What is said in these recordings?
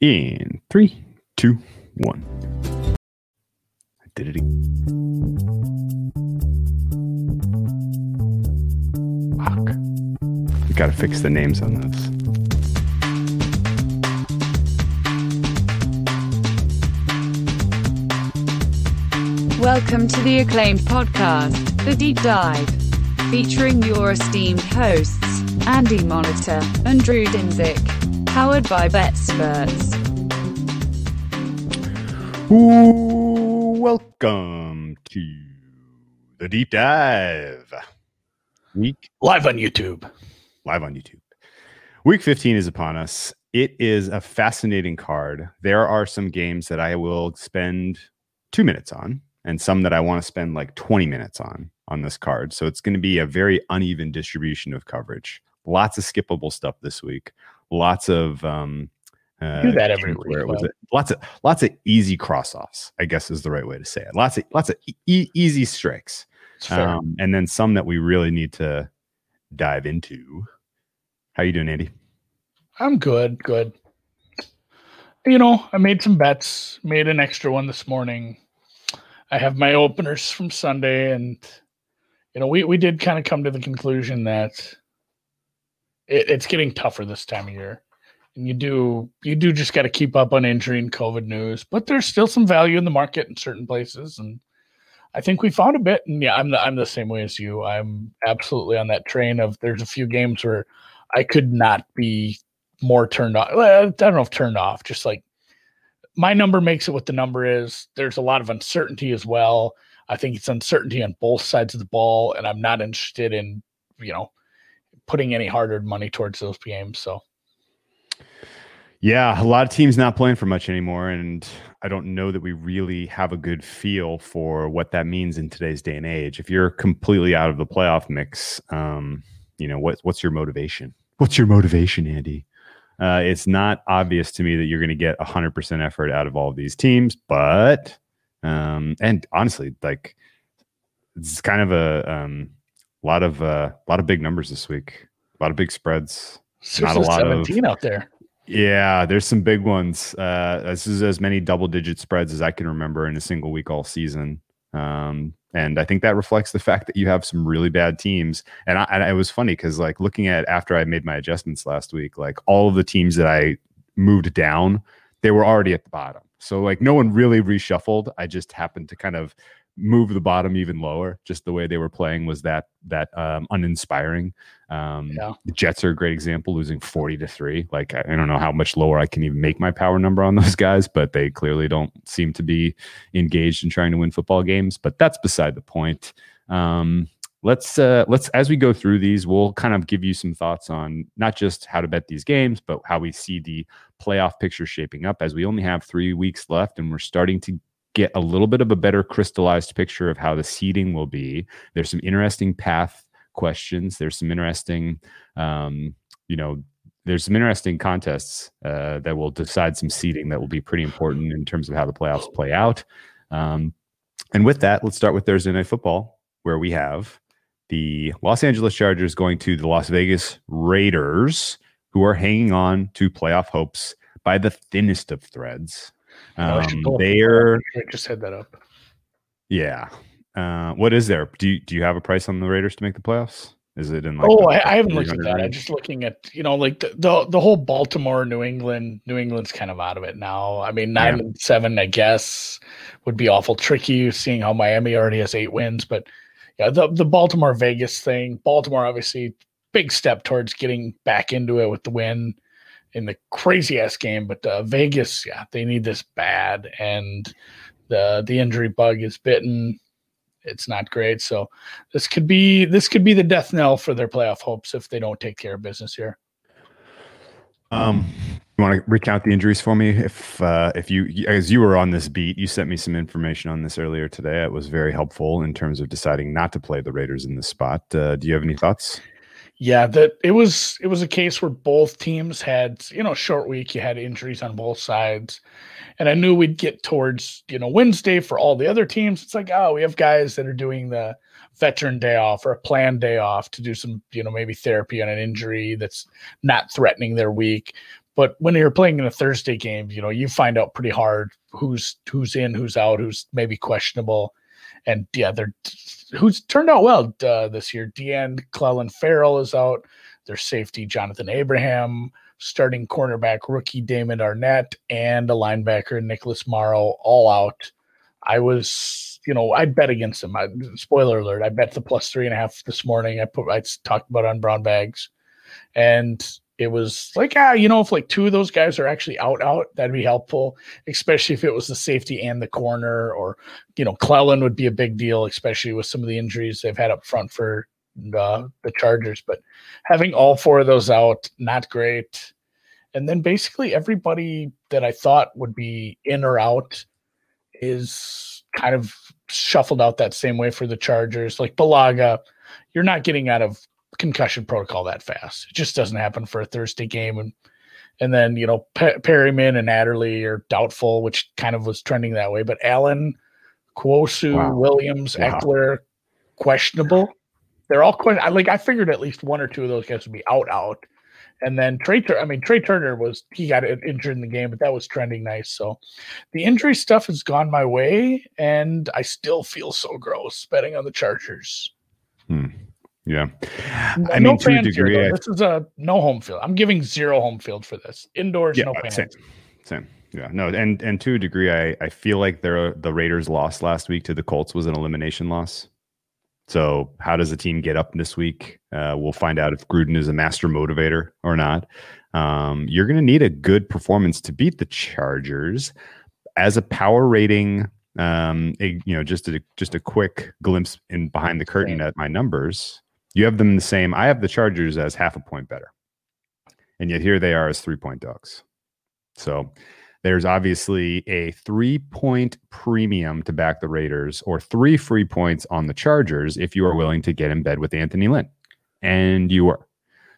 In three, two, one. I did it. again. Fuck. We gotta fix the names on this. Welcome to the acclaimed podcast, The Deep Dive, featuring your esteemed hosts, Andy Molitor and Drew Dinsick, powered by BetSperts. Ooh, welcome to the deep dive. Week live on YouTube. live on YouTube. Week 15 is upon us. It is a fascinating card. There are some games that I will spend two minutes on, and some that I want to spend like 20 minutes on on this card. So it's going to be a very uneven distribution of coverage. Lots of skippable stuff this week. Lots of um, uh, Do that every games where week, it was though. lots of lots of easy cross offs. I guess is the right way to say it. Lots of lots of e- easy strikes, um, and then some that we really need to dive into. How you doing, Andy? I'm good, good. You know, I made some bets, made an extra one this morning. I have my openers from Sunday, and you know, we we did kind of come to the conclusion that it, it's getting tougher this time of year. And you do you do just got to keep up on injury and COVID news, but there's still some value in the market in certain places, and I think we found a bit. And yeah, I'm the I'm the same way as you. I'm absolutely on that train of there's a few games where I could not be more turned off. I don't know if turned off, just like my number makes it what the number is. There's a lot of uncertainty as well. I think it's uncertainty on both sides of the ball, and I'm not interested in, you know, putting any hard earned money towards those games. So Yeah, a lot of teams not playing for much anymore, and I don't know that we really have a good feel for what that means in today's day and age. If you're completely out of the playoff mix, um, you know what what's your motivation? What's your motivation, Andy? Uh, it's not obvious to me that you're going to get 100% effort out of all of these teams, but um, and honestly, like it's kind of a um, lot of uh, lot of big numbers this week, a lot of big spreads. Not a lot of- 17 out there. Yeah, there's some big ones. Uh, this is as many double digit spreads as I can remember in a single week all season. Um, and I think that reflects the fact that you have some really bad teams. And, I, and it was funny because, like, looking at after I made my adjustments last week, like all of the teams that I moved down, they were already at the bottom. So, like, no one really reshuffled. I just happened to kind of move the bottom even lower. Just the way they were playing was that that um, uninspiring. Um, Yeah. The Jets are a great example, losing 40 to 3. Like, I, I don't know how much lower I can even make my power number on those guys, but they clearly don't seem to be engaged in trying to win football games. But that's beside the point. Um, let's uh let's as we go through these we'll kind of give you some thoughts on not just how to bet these games but how we see the playoff picture shaping up as we only have three weeks left and we're starting to get a little bit of a better crystallized picture of how the seeding will be. There's some interesting path questions. There's some interesting um you know there's some interesting contests uh, that will decide some seeding that will be pretty important in terms of how the playoffs play out. Um, and with that let's start with thursday night football where we have the Los Angeles Chargers going to the Las Vegas Raiders, who are hanging on to playoff hopes by the thinnest of threads. I Um, the they're I just had that up. yeah. Uh, what is there? Do you, do you have a price on the Raiders to make the playoffs? Is it in like? oh, the I, I haven't looked at 300 that. I'm just looking at you know like the, the the whole Baltimore, New England, New England's kind of out of it now. I mean, nine Yeah. and seven, I guess, would be awful tricky. Seeing how Miami already has eight wins, but yeah, the the Baltimore Vegas thing. Baltimore obviously big step towards getting back into it with the win in the crazy ass game, but uh, Vegas, yeah, they need this bad, and the the injury bug is bitten. It's not great, so this could be this could be the death knell for their playoff hopes if they don't take care of business here. Um, you want to recount the injuries for me? If uh, if you as you were on this beat, you sent me some information on this earlier today. It was very helpful in terms of deciding not to play the Raiders in this spot. Uh, do you have any thoughts? Yeah, that it was it was a case where both teams had, you know, short week, you had injuries on both sides. And I knew we'd get towards, you know, Wednesday for all the other teams. It's like, oh, we have guys that are doing the veteran day off or a planned day off to do some, you know, maybe therapy on an injury that's not threatening their week. But when you're playing in a Thursday game, you know, you find out pretty hard who's who's in, who's out, who's maybe questionable. And yeah, they're who's turned out well uh, this year. Deanne Clelin Ferrell is out. Their safety, Jonathan Abraham, starting cornerback rookie Damon Arnette, and a linebacker Nicholas Morrow all out. I was, you know, I bet against them. I, spoiler alert: I bet the plus three and a half this morning. I put, I talked about on Brown Bags, and it was like, ah, you know, if like two of those guys are actually out, out, that'd be helpful, especially if it was the safety and the corner, or you know, Clelin would be a big deal, especially with some of the injuries they've had up front for uh, the Chargers. But having all four of those out, not great. And then basically everybody that I thought would be in or out is kind of shuffled out that same way for the Chargers. Like Bulaga, you're not getting out of concussion protocol that fast. It just doesn't happen for a Thursday game. And and then you know Pe- Perryman and Adderley are doubtful, which kind of was trending that way. But Allen, Nwosu, wow. Williams, wow. Ekeler, questionable. They're all quite like I figured at least one or two of those guys would be out out. And then Trai, I mean Trai Turner was he got injured in the game, but that was trending nice. So the injury stuff has gone my way, and I still feel so gross betting on the Chargers. Hmm. Yeah, no, I mean no to a degree, here, this is a no home field. I'm giving zero home field for this. Indoors, yeah, no fans. Same. same. Yeah, no, and and to a degree, I I feel like they're the Raiders lost last week to the Colts was an elimination loss. So, how does the team get up this week? Uh, we'll find out if Gruden is a master motivator or not. Um, you're going to need a good performance to beat the Chargers. As a power rating, um, a, you know, just a just a quick glimpse in behind the curtain at my numbers. You have them the same. I have the Chargers as half a point better, and yet here they are as three point dogs. So there's obviously a three point premium to back the Raiders or three free points on the Chargers if you are willing to get in bed with Anthony Lynn. And you were.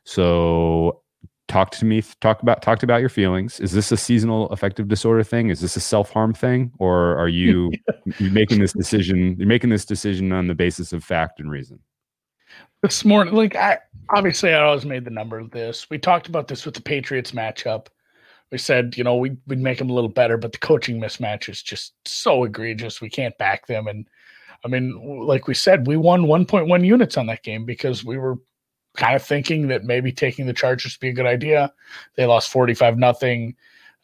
So talk to me, talk about talked about your feelings. Is this a seasonal affective disorder thing? Is this a self-harm thing? Or are you making this decision? You're making this decision on the basis of fact and reason. This morning, like I obviously I always made the number of this. We talked about this with the Patriots matchup we said, you know, we, we'd make them a little better, but the coaching mismatch is just so egregious. We can't back them. And I mean, like we said, we won 1.1 units on that game because we were kind of thinking that maybe taking the Chargers would be a good idea. They lost 45 nothing.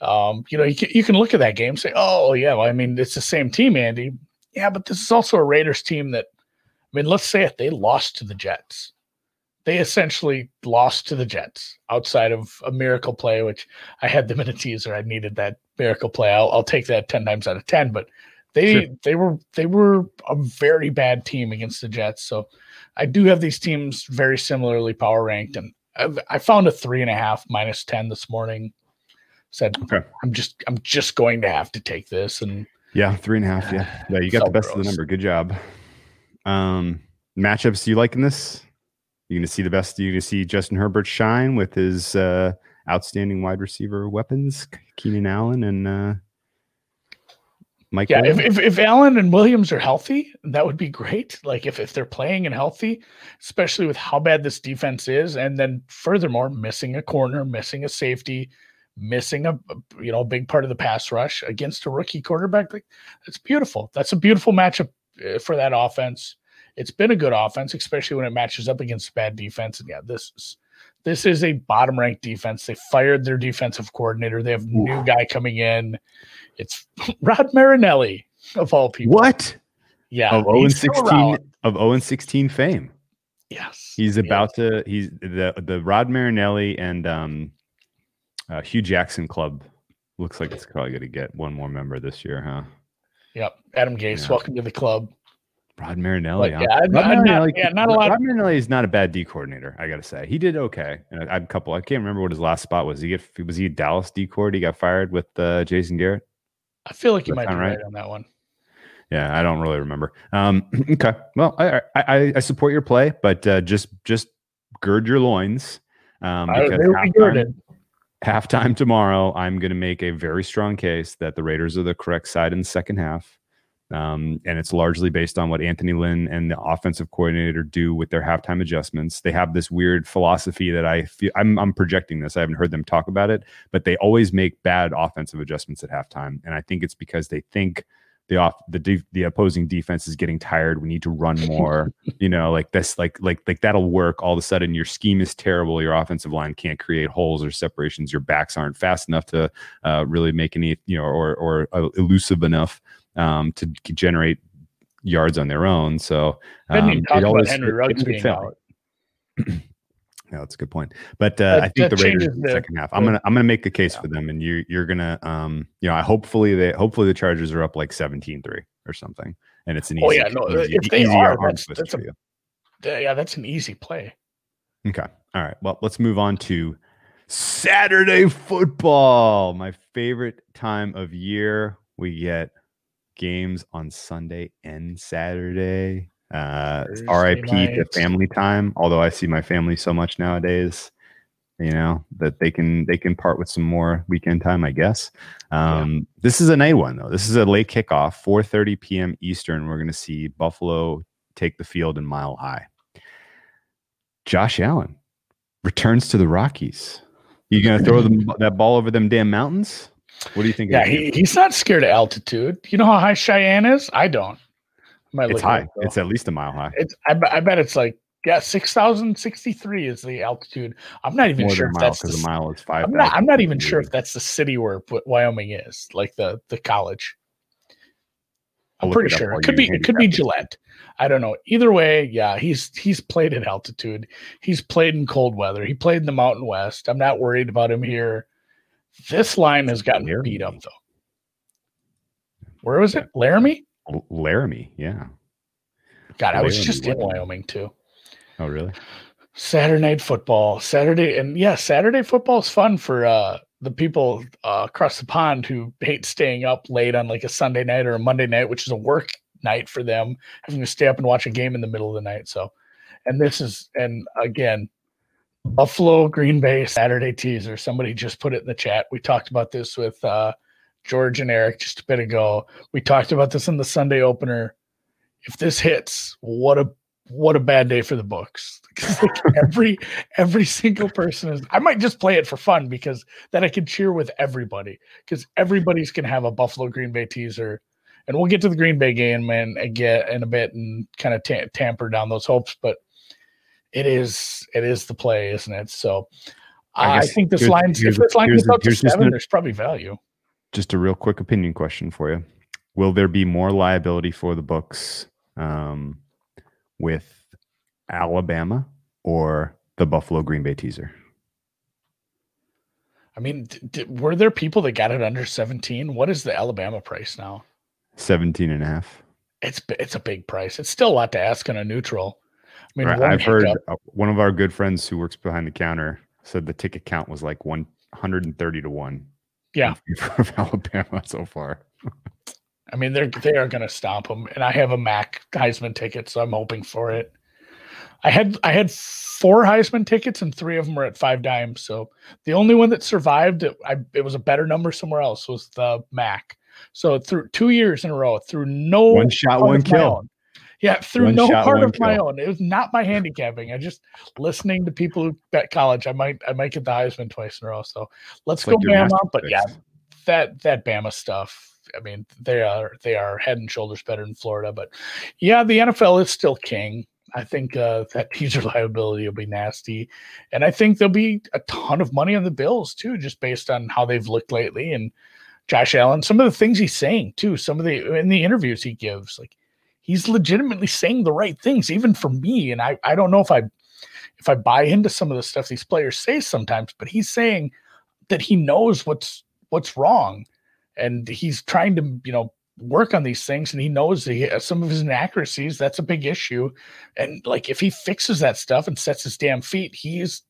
Um, you know, you can, you can look at that game say, oh, yeah, well, I mean, it's the same team, Andy. Yeah, but this is also a Raiders team that, I mean, let's say it, they lost to the Jets they essentially lost to the Jets outside of a miracle play, which I had them in a teaser. I needed that miracle play. I'll, I'll take that 10 times out of 10, but they, sure. they were, they were a very bad team against the Jets. So I do have these teams very similarly power ranked. And I've, I found a three and a half minus 10 this morning. Said, okay. I'm just, I'm just going to have to take this. And yeah, three and a half. Yeah. Yeah. You got the best gross. of the number. Good job. Um, matchups do you like in this? You're going to see the best. You're going to see Justin Herbert shine with his uh, outstanding wide receiver weapons, Keenan Allen and uh, Mike. Yeah, if, if, if Allen and Williams are healthy, that would be great. Like if, if they're playing and healthy, especially with how bad this defense is, and then furthermore, missing a corner, missing a safety, missing a you know big part of the pass rush against a rookie quarterback. Like, that's beautiful. That's a beautiful matchup for that offense it's been a good offense, especially when it matches up against bad defense. And yeah, this is this is a bottom ranked defense. They fired their defensive coordinator. They have a new guy coming in. It's Rod Marinelli of all people. What? Yeah, of 0 16 of 0 16 fame. Yes, he's about to. He's the the Rod Marinelli and um, uh, Hue Jackson club looks like it's probably going to get one more member this year, huh? Yep, Adam Gase, yeah. welcome to the club. Rod Marinelli. But, yeah, Rod Marinelli, not, yeah, not a lot. Rod Marinelli is not a bad D coordinator. I got to say, he did okay. And I had a couple. I can't remember what his last spot was. He get was he Dallas D coord? He got fired with uh, Jason Garrett. I feel like you might be right? right on that one. Yeah, I don't really remember. Um, okay, well, I, I, I support your play, but uh, just just gird your loins um, because halftime, halftime tomorrow, I'm going to make a very strong case that the Raiders are the correct side in the second half Um, and it's largely based on what Anthony Lynn and the offensive coordinator do with their halftime adjustments. They have this weird philosophy that I feel I'm, I'm projecting this. I haven't heard them talk about it, but they always make bad offensive adjustments at halftime. And I think it's because they think the off the de- the opposing defense is getting tired. We need to run more. you know, like this, like like like that'll work. All of a sudden, your scheme is terrible. Your offensive line can't create holes or separations. Your backs aren't fast enough to uh, really make any, you know, or or uh, elusive enough um, to generate yards on their own. So um, it always being out. Yeah, that's a good point. But uh, I think the Raiders in the second half. I'm gonna I'm gonna make a case yeah. for them, and you you're gonna um you know I hopefully they hopefully the Chargers are up like 17-3 or something, and it's an oh, easy. Oh yeah, no, easy, if they are, that's, that's a, yeah, that's an easy play. Okay, all right. Well, let's move on to Saturday football, my favorite time of year. We get games on Sunday and Saturday. Uh, RIP to family time. Although I see my family so much nowadays, you know that they can they can part with some more weekend time. I guess. Um, yeah. This is a night one though. This is a late kickoff, 4:30 p.m. Eastern. We're going to see Buffalo take the field in Mile High. Josh Allen returns to the Rockies. You gonna throw them, that ball over them damn mountains? What do you think? Yeah, he, he's not scared of altitude. You know how high Cheyenne is? I don't it's high. It, it's at least a mile high. It's I, I bet it's like yeah, six thousand sixty three is the altitude. I'm not even More sure if mile, that's the, a mile is five. I'm not. I'm not even sure if that's the city where Wyoming is, like the the college. I'm pretty sure it could be. It could be Gillette. I don't know. Either way, yeah, he's he's played at altitude. He's played in cold weather. He played in the Mountain West. I'm not worried about him here. This line has gotten Laramie. beat up though. Where was it? Laramie? Laramie, yeah. God, I was just in Wyoming too. Oh, really? Saturday night football, Saturday, and yeah, Saturday football is fun for uh, the people uh, across the pond who hate staying up late on like a Sunday night or a Monday night, which is a work night for them, having to stay up and watch a game in the middle of the night. So, and this is, and again, Buffalo Green Bay Saturday teaser. Somebody just put it in the chat. We talked about this with uh, George and Eric just a bit ago. We talked about this in the Sunday opener. If this hits, what a what a bad day for the books. like every every single person is I might just play it for fun because then I can cheer with everybody because everybody's gonna have a Buffalo Green Bay teaser. And we'll get to the Green Bay game and, get in a bit and kind of ta- tamper down those hopes, but it is it is the play, isn't it? So I, I think this line, if this line gets up to seven, there's probably value just a real quick opinion question for you. Will there be more liability for the books um, with Alabama or the Buffalo Green Bay teaser? I mean, d- were there people that got it under 17? What is the Alabama price now? 17 and a half. It's it's a big price. It's still a lot to ask on a neutral. I mean, right. I've heard uh, one of our good friends who works behind the counter said the ticket count was like 130 to 1 yeah. of Alabama so far. I mean, they're they are going to stomp them, and I have a Mac Heisman ticket, so I'm hoping for it. I had I had four Heisman tickets, and three of them were at five dimes. So the only one that survived, it, I, it was a better number somewhere else, was the Mac. So through two years in a row, through no one shot, one kill. Yeah, through one no shot, part of kill. my own. It was not my handicapping. I just listening to people who bet college. I might I might get the Heisman twice in a row. So let's it's go like Bama. But yeah, that that Bama stuff. I mean, they are they are head and shoulders better than Florida. But yeah, the NFL is still king. I think uh, that teaser liability will be nasty, and I think there'll be a ton of money on the Bills too, just based on how they've looked lately and Josh Allen. Some of the things he's saying too. Some of the in the interviews he gives, like he's legitimately saying the right things, even for me. And I, I don't know if I if I buy into some of the stuff these players say sometimes, but he's saying that he knows what's what's wrong, and he's trying to you know work on these things, and he knows that some of his inaccuracies. That's a big issue, and like if he fixes that stuff and sets his damn feet, he's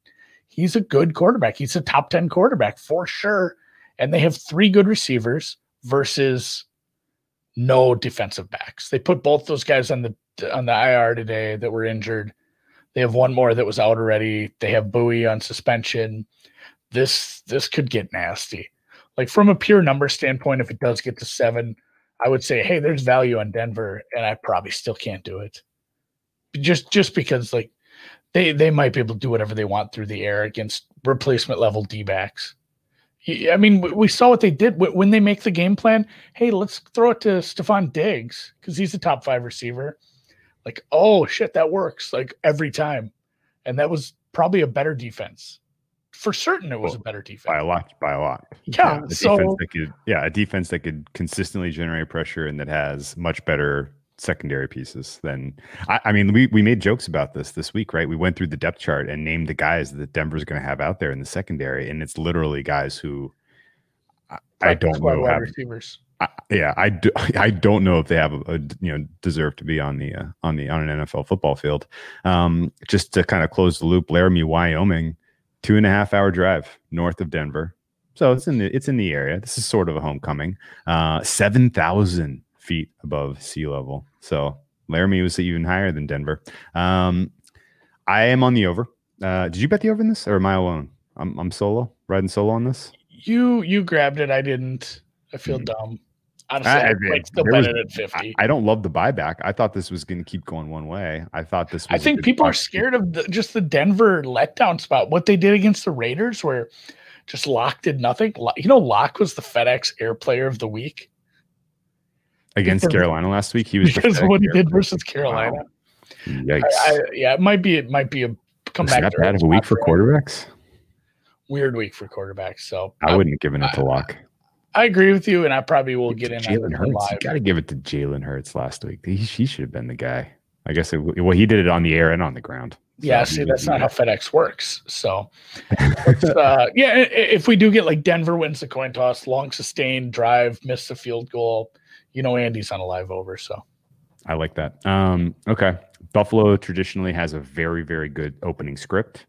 he's a good quarterback. He's a top ten quarterback for sure. And they have three good receivers versus no defensive backs. They put both those guys on the on the IR today that were injured. They have one more that was out already. They have Bouye on suspension. This this could get nasty. Like from a pure number standpoint, if it does get to seven, I would say, hey, there's value on Denver, and I probably still can't do it. Just just because like they they might be able to do whatever they want through the air against replacement level D backs. I mean, we saw what they did when they make the game plan. Hey, let's throw it to Stefon Diggs because he's a top five receiver. Like, oh shit, that works like every time, and that was probably a better defense. For certain, it was well, a better defense by a lot. By a lot. Yeah. yeah so could, yeah, a defense that could consistently generate pressure and that has much better secondary pieces then I, I, mean we we made jokes about this this week right? We went through the depth chart and named the guys that denver's going to have out there in the secondary and it's literally guys who i, I don't know have, receivers. I, yeah i do i don't know if they have a, a, you know deserve to be on the uh, on the on an nfl football field. Um just to kind of close the loop laramie wyoming two and a half hour drive north of denver. So it's in the it's in the area. This is sort of a homecoming. Uh 7000 feet above sea level. So Laramie was even higher than Denver. Um, I am on the over. Uh, did you bet the over in this, or am I alone? I'm I'm solo, riding solo on this. You you grabbed it. I didn't. I feel mm. dumb. Honestly, I, I, I still bet at fifty. I, I, don't love the buyback. I thought this was going to keep going one way. I thought this. I think people are scared of the, just the Denver letdown spot. What they did against the Raiders, where just Lock did nothing. You know, Lock was the FedEx Air Player of the Week against Carolina last week. He was because what he did versus Carolina. Wow. Yikes! I, I, yeah, it might be. It might be a comeback. Not bad of a week for quarterbacks. Weird week for quarterbacks. So I, wouldn't have given it to Lock. I agree with you, and I probably will get in. Jalen Hurts. You got to give it to Jalen Hurts last week. He, he should have been the guy. I guess. It, well, he did it on the air and on the ground. So yeah, see, that's not how FedEx works. So, uh, yeah, if we do get like Denver wins the coin toss, long sustained drive, miss the field goal, you know Andy's on a live over, so I like that. Um, okay, Buffalo traditionally has a very very good opening script.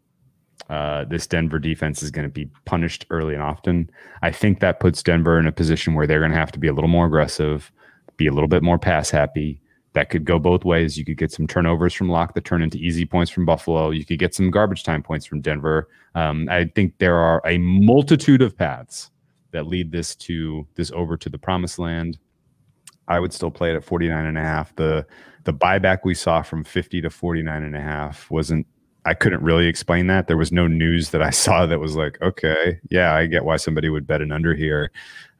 Uh, this Denver defense is going to be punished early and often. I think that puts Denver in a position where they're going to have to be a little more aggressive, be a little bit more pass happy. That could go both ways. You could get some turnovers from Lock that turn into easy points from Buffalo. You could get some garbage time points from Denver. Um, I think there are a multitude of paths that lead this to this over to the promised land. I would still play it at 49 and a half. The the buyback we saw from 50 to 49 and a half wasn't I couldn't really explain that. There was no news that I saw that was like, okay, yeah, I get why somebody would bet an under here.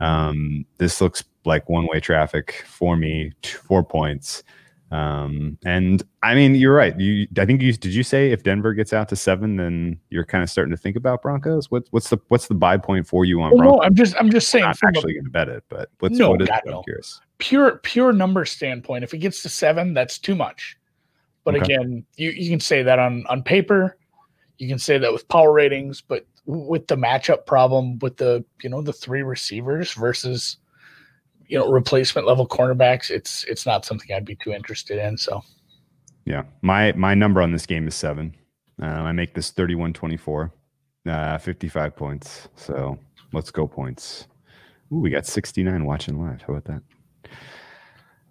Um, this looks like one way traffic for me, four points. Um, and I mean, you're right. You, I think you did. You say if Denver gets out to seven, then you're kind of starting to think about Broncos. What, what's the what's the buy point for you on? Well, Broncos? No, I'm just I'm just saying. I'm actually going to bet it, but what's no, what is, God, no. curious. Pure pure number standpoint, if it gets to seven, that's too much. But okay. again, you, you can say that on on paper, you can say that with power ratings, but with the matchup problem with the you know the three receivers versus you know replacement level cornerbacks, it's it's not something I'd be too interested in. So, yeah, my my number on this game is seven. Uh, I make this 31-24, uh, 55 points. So let's go points. Ooh, we got 69 watching live. How about that?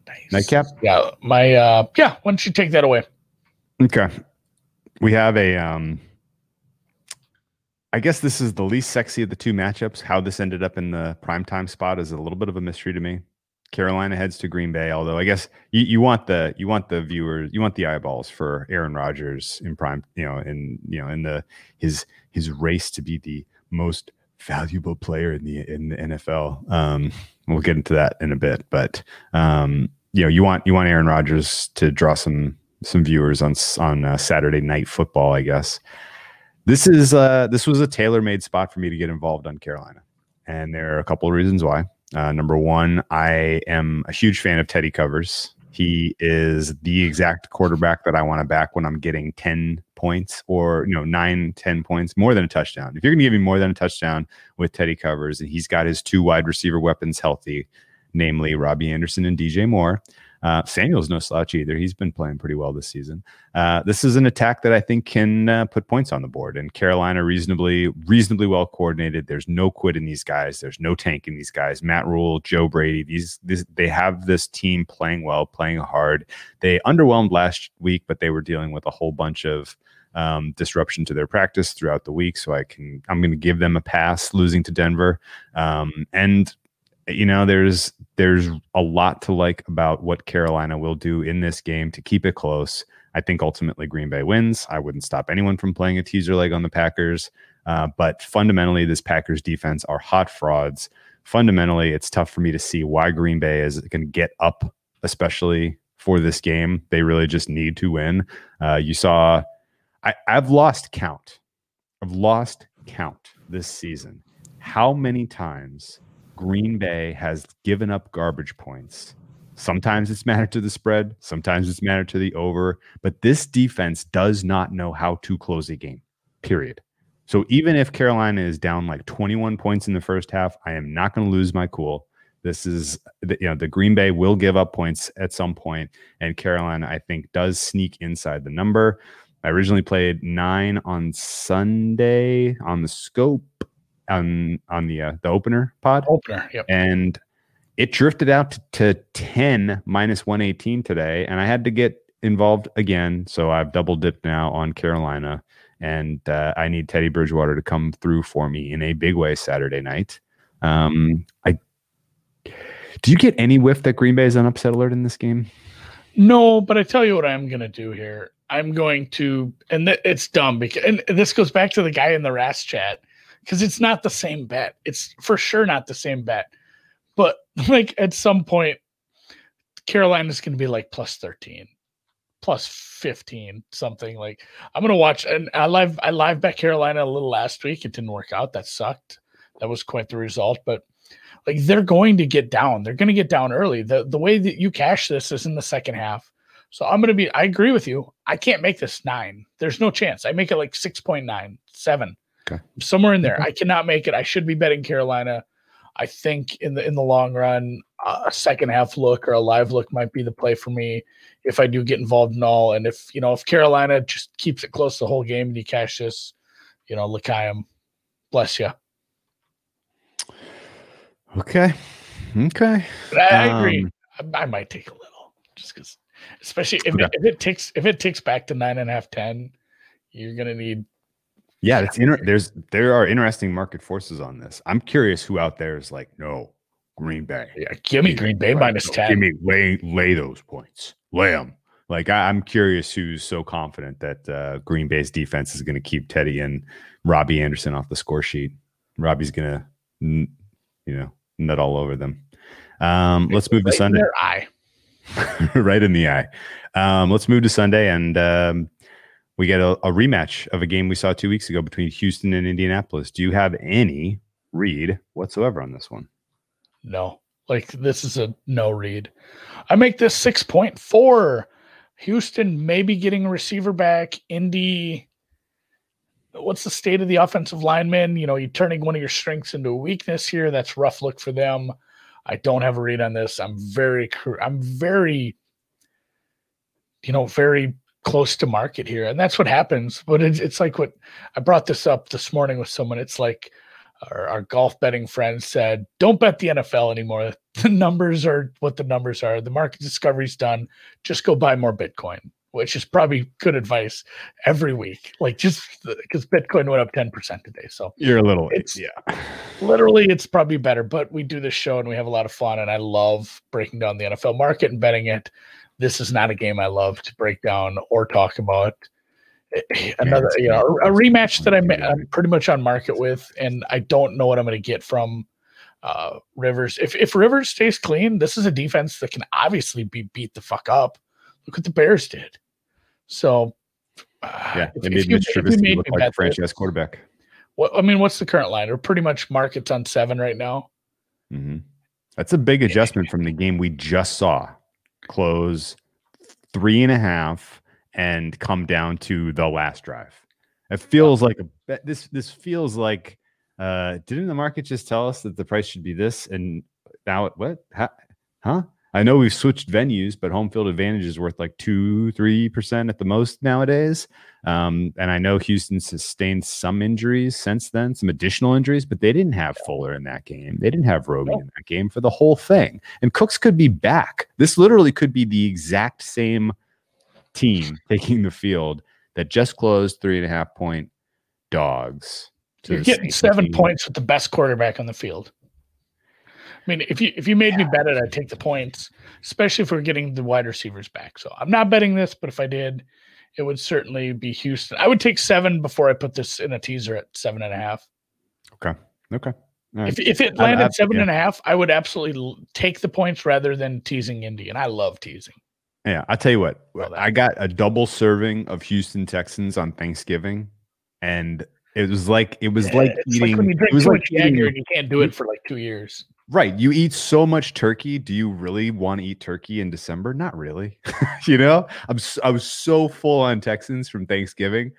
Nice. Nightcap? Yeah. My uh yeah, why don't you take that away? Okay. We have a um I guess this is the least sexy of the two matchups. How this ended up in the primetime spot is a little bit of a mystery to me. Carolina heads to Green Bay, although I guess you, you want the you want the viewers you want the eyeballs for Aaron Rodgers in prime, you know, in you know in the his his race to be the most valuable player in the in the NFL. Um, we'll get into that in a bit, but um, you know, you want you want Aaron Rodgers to draw some some viewers on on uh, Saturday night football, I guess this is uh, this was a tailor made spot for me to get involved on Carolina, and there are a couple of reasons why. Uh, number one, I am a huge fan of Teddy Covers. He is the exact quarterback that I want to back when I'm getting 10 points or, you know, nine, 10 points, more than a touchdown. If you're going to give me more than a touchdown with Teddy Covers and he's got his two wide receiver weapons healthy, namely Robbie Anderson and DJ Moore, uh, Samuel's no slouch either. He's been playing pretty well this season. Uh, this is an attack that I think can uh, put points on the board. And Carolina reasonably reasonably well coordinated. There's no quit in these guys. There's no tank in these guys. Matt Rhule, Joe Brady. These this, they have this team playing well, playing hard. They underwhelmed last week, but they were dealing with a whole bunch of um, disruption to their practice throughout the week. So I can I'm going to give them a pass losing to Denver. Um, and you know, there's there's a lot to like about what Carolina will do in this game to keep it close. I think ultimately Green Bay wins. I wouldn't stop anyone from playing a teaser leg on the Packers. Uh, but fundamentally, this Packers defense are hot frauds. Fundamentally, it's tough for me to see why Green Bay is going to get up, especially for this game. They really just need to win. Uh, you saw, I, I've lost count. I've lost count this season. How many times Green Bay has given up garbage points Sometimes it's mattered to the spread, sometimes it's mattered to the over, but this defense does not know how to close a game, period. So even if Carolina is down like 21 points in the first half, I am not going to lose my cool. This is, you know, the Green Bay will give up points at some point, and Carolina, I think, does sneak inside the number. I originally played nine on Sunday on the scope on on the uh, the opener pod. Opener, yep. And it drifted out to, to 10 minus 118 today, and I had to get involved again. So I've double dipped now on Carolina, and uh, I need Teddy Bridgewater to come through for me in a big way Saturday night. Um, I do you get any whiff that Green Bay is on upset alert in this game? No, but I tell you what I'm going to do here. I'm going to, and th- it's dumb because, and this goes back to the guy in the RAS chat because it's not the same bet. It's for sure not the same bet. But like at some point, Carolina's going to be like plus 13, plus 15, something like I'm going to watch. And I live, I live bet Carolina a little last week. It didn't work out. That sucked. That was quite the result. But like they're going to get down. They're going to get down early. The, the way that you cash this is in the second half. So I'm going to be, I agree with you. I can't make this nine. There's no chance. I make it like 6.9, seven, okay. somewhere in there. I cannot make it. I should be betting Carolina. I think in the in the long run, a second half look or a live look might be the play for me if I do get involved in all. And if you know if Carolina just keeps it close the whole game and you cash this, you know, L'Chaim, bless you. Okay, okay. But I, um, agree. I, I, might take a little just because, especially if, okay. it, if it takes if it takes back to nine and a half, ten, you're gonna need yeah, it's inter- there's there are interesting market forces on this. I'm curious who out there is like, no, Green Bay. Yeah, give me Green Bay minus ten. Give me lay lay those points. Lay them. Like I, am curious who's so confident that uh, Green Bay's defense is going to keep Teddy and Robbie Anderson off the score sheet. Robbie's going to, you know, nut all over them. Um, let's move right to Sunday. eye. right in the eye. Um, let's move to Sunday and um, we get a, a, rematch of a game we saw two weeks ago between Houston and Indianapolis. Do you have any read whatsoever on this one? No, like this is a no read. I make this 6.4. Houston maybe getting a receiver back. Indy, what's the state of the offensive lineman? You know, you're turning one of your strengths into a weakness here. That's rough look for them. I don't have a read on this. I'm very, I'm very, you know, very close to market here and that's what happens. But it's, it's like what i brought this up this morning with someone. It's like our, our, golf betting friend said don't bet the nfl anymore. The numbers are what the numbers are. The market discovery's done. Just go buy more bitcoin which is probably good advice every week. Like just because bitcoin went up 10% today so. You're a little it's yeah. literally it's probably better but we do this show and we have a lot of fun and i love breaking down the nfl market and betting it this is not a game I love to break down or talk about. Another, you know, a rematch that I'm, I'm pretty much on market with, and I don't know what I'm going to get from uh, Rivers. If if Rivers stays clean, this is a defense that can obviously be beat the fuck up. Look what the Bears did. So, uh, yeah, they made Mitch Trubisky look like a franchise quarterback. What I mean, what's the current line? We're pretty much markets on seven right now. Mm-hmm. That's a big adjustment from the game we just saw close three and a half and come down to the last drive. It feels like a this this feels like uh didn't the market just tell us that the price should be this and now it what huh? I know we've switched venues, but home field advantage is worth like two, three percent at the most nowadays. Um, and I know Houston sustained some injuries since then, some additional injuries, but they didn't have Fuller in that game. They didn't have Roby in that game for the whole thing. And Cooks could be back. This literally could be the exact same team taking the field that just closed three and a half point dogs. You're getting seven team. points with the best quarterback on the field. I mean, if you if you made me bet it, I'd take the points, especially if we're getting the wide receivers back. So I'm not betting this, but if I did, it would certainly be Houston. I would take seven before I put this in a teaser at seven and a half. Okay. Okay. Right. If, if it landed seven yeah. and a half, I would absolutely take the points rather than teasing Indy. And I love teasing. Yeah, I tell you what, I got a double serving of Houston Texans on Thanksgiving, and it was like it was yeah, like eating. Like when you drink it was like eating, and you can't do it for like two years. Right. You eat so much turkey. Do you really want to eat turkey in December? Not really. you know, I'm I was so full on Texans from Thanksgiving.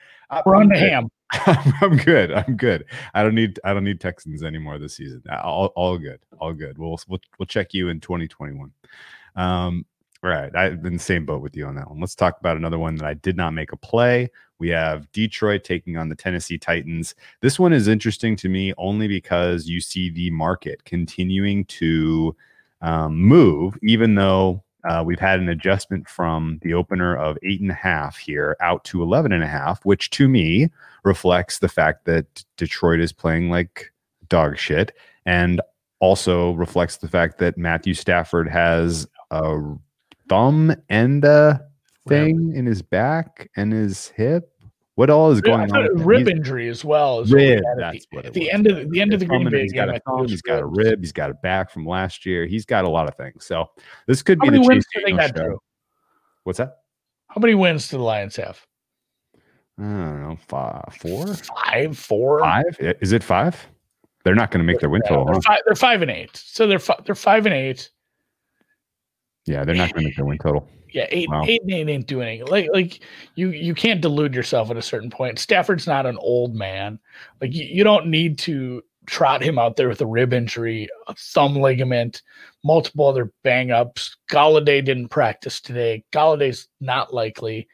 We're on the ham. I'm good. I'm good. I don't need I don't need Texans anymore this season. All, all good. All good. We'll we'll we'll check you in 2021. Um, right. I've been the same boat with you on that one. Let's talk about another one that I did not make a play. We have Detroit taking on the Tennessee Titans. This one is interesting to me only because you see the market continuing to um, move, even though uh, we've had an adjustment from the opener of eight and a half here out to 11 and a half, which to me reflects the fact that Detroit is playing like dog shit and also reflects the fact that Matthew Stafford has a thumb and a thing in his back and his hip. What all is going on? Rib he's, injury as well. Rib. That's the, what it the end of the, the end of the Green Bay he's got. A thumb, he's got a rib. He's got a back from last year. He's got a lot of things. So this could How be the wins do they got show. What's that? How many wins do the Lions have? I don't know, five, four, five, four, five. Is it five? They're not going to make their win total. They're, huh? five, they're five and eight. So they're fi- they're five and eight. Yeah, they're not going to make their win total. Yeah, eight, wow. eight and eight ain't doing anything. Like, like you, you can't delude yourself at a certain point. Stafford's not an old man. Like, you, you don't need to trot him out there with a rib injury, a thumb ligament, multiple other bang ups. Golladay didn't practice today. Golladay's not likely.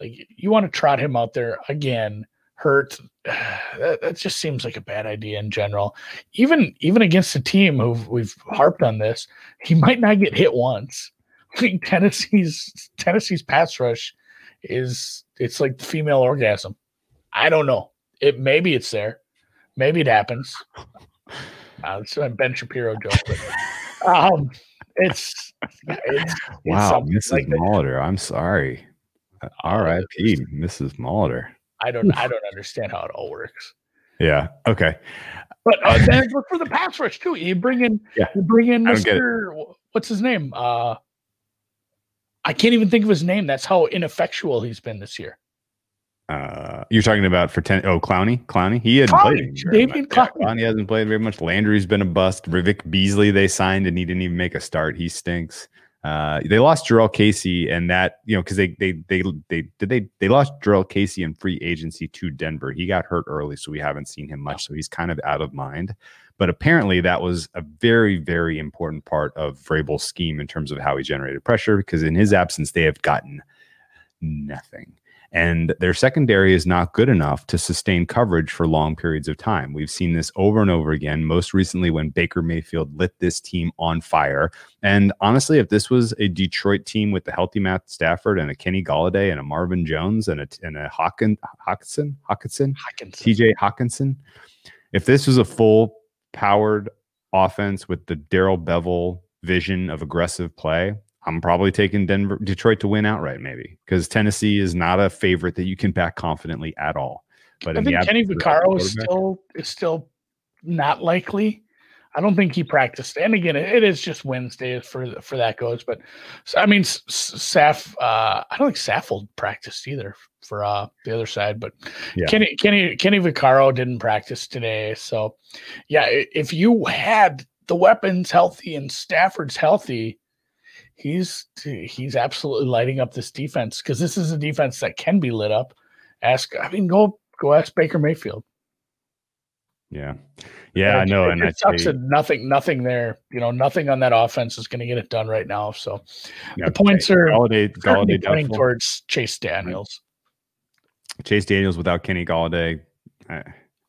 Like, you want to trot him out there again, hurt. That, that just seems like a bad idea in general. Even even against a team who we've harped on this, he might not get hit once. think Tennessee's Tennessee's pass rush is it's like the female orgasm. I don't know. It maybe it's there. Maybe it happens. Uh, it's a Ben Shapiro joke. But, um, it's, it's, wow, Mrs. Like Molitor. I'm sorry. R.I.P. Mrs. Molitor. I don't. I don't understand how it all works. Yeah. Okay. But uh, then for the pass rush too. You bring in. Yeah. You bring in Mr. What's his name? Uh, I can't even think of his name. That's how ineffectual he's been this year. Uh, you're talking about for ten? Oh, Clowney, Clowney. He hadn't Clowney, played. David Clowney. Yeah, Clowney hasn't played very much. Landry's been a bust. Vic Beasley they signed and he didn't even make a start. He stinks. Uh, they lost Jurrell Casey and that you know because they they they they did they they lost Jurrell Casey in free agency to Denver. He got hurt early, so we haven't seen him much. So he's kind of out of mind. But apparently, that was a very, very important part of Vrabel's scheme in terms of how he generated pressure, because in his absence, they have gotten nothing. And their secondary is not good enough to sustain coverage for long periods of time. We've seen this over and over again, most recently when Baker Mayfield lit this team on fire. And honestly, if this was a Detroit team with the healthy Matt Stafford and a Kenny Golladay and a Marvin Jones and a, and a Hawkin, Hawkinson, Hawkinson, Hawkinson, TJ Hockenson, if this was a full powered offense with the Darrell Bevell vision of aggressive play, I'm probably taking Denver, Detroit to win outright, maybe because Tennessee is not a favorite that you can back confidently at all. But I think Kenny Vaccaro is still is still not likely. I don't think he practiced. And again, it, it is just Wednesday for for that goes. But I mean, Saf, uh, I don't think Saffold practiced either for uh, the other side. But yeah. Kenny Kenny Kenny Vaccaro didn't practice today. So yeah, if you had the weapons healthy and Stafford's healthy, he's he's absolutely lighting up this defense because this is a defense that can be lit up. Ask, I mean, go go ask Baker Mayfield. Yeah. Yeah, I know. And it sucks that nothing, nothing there. You know, nothing on that offense is going to get it done right now. So yeah, the points are Golladay, Golladay pointing towards Chase Daniels. Chase Daniels without Kenny Golladay. I,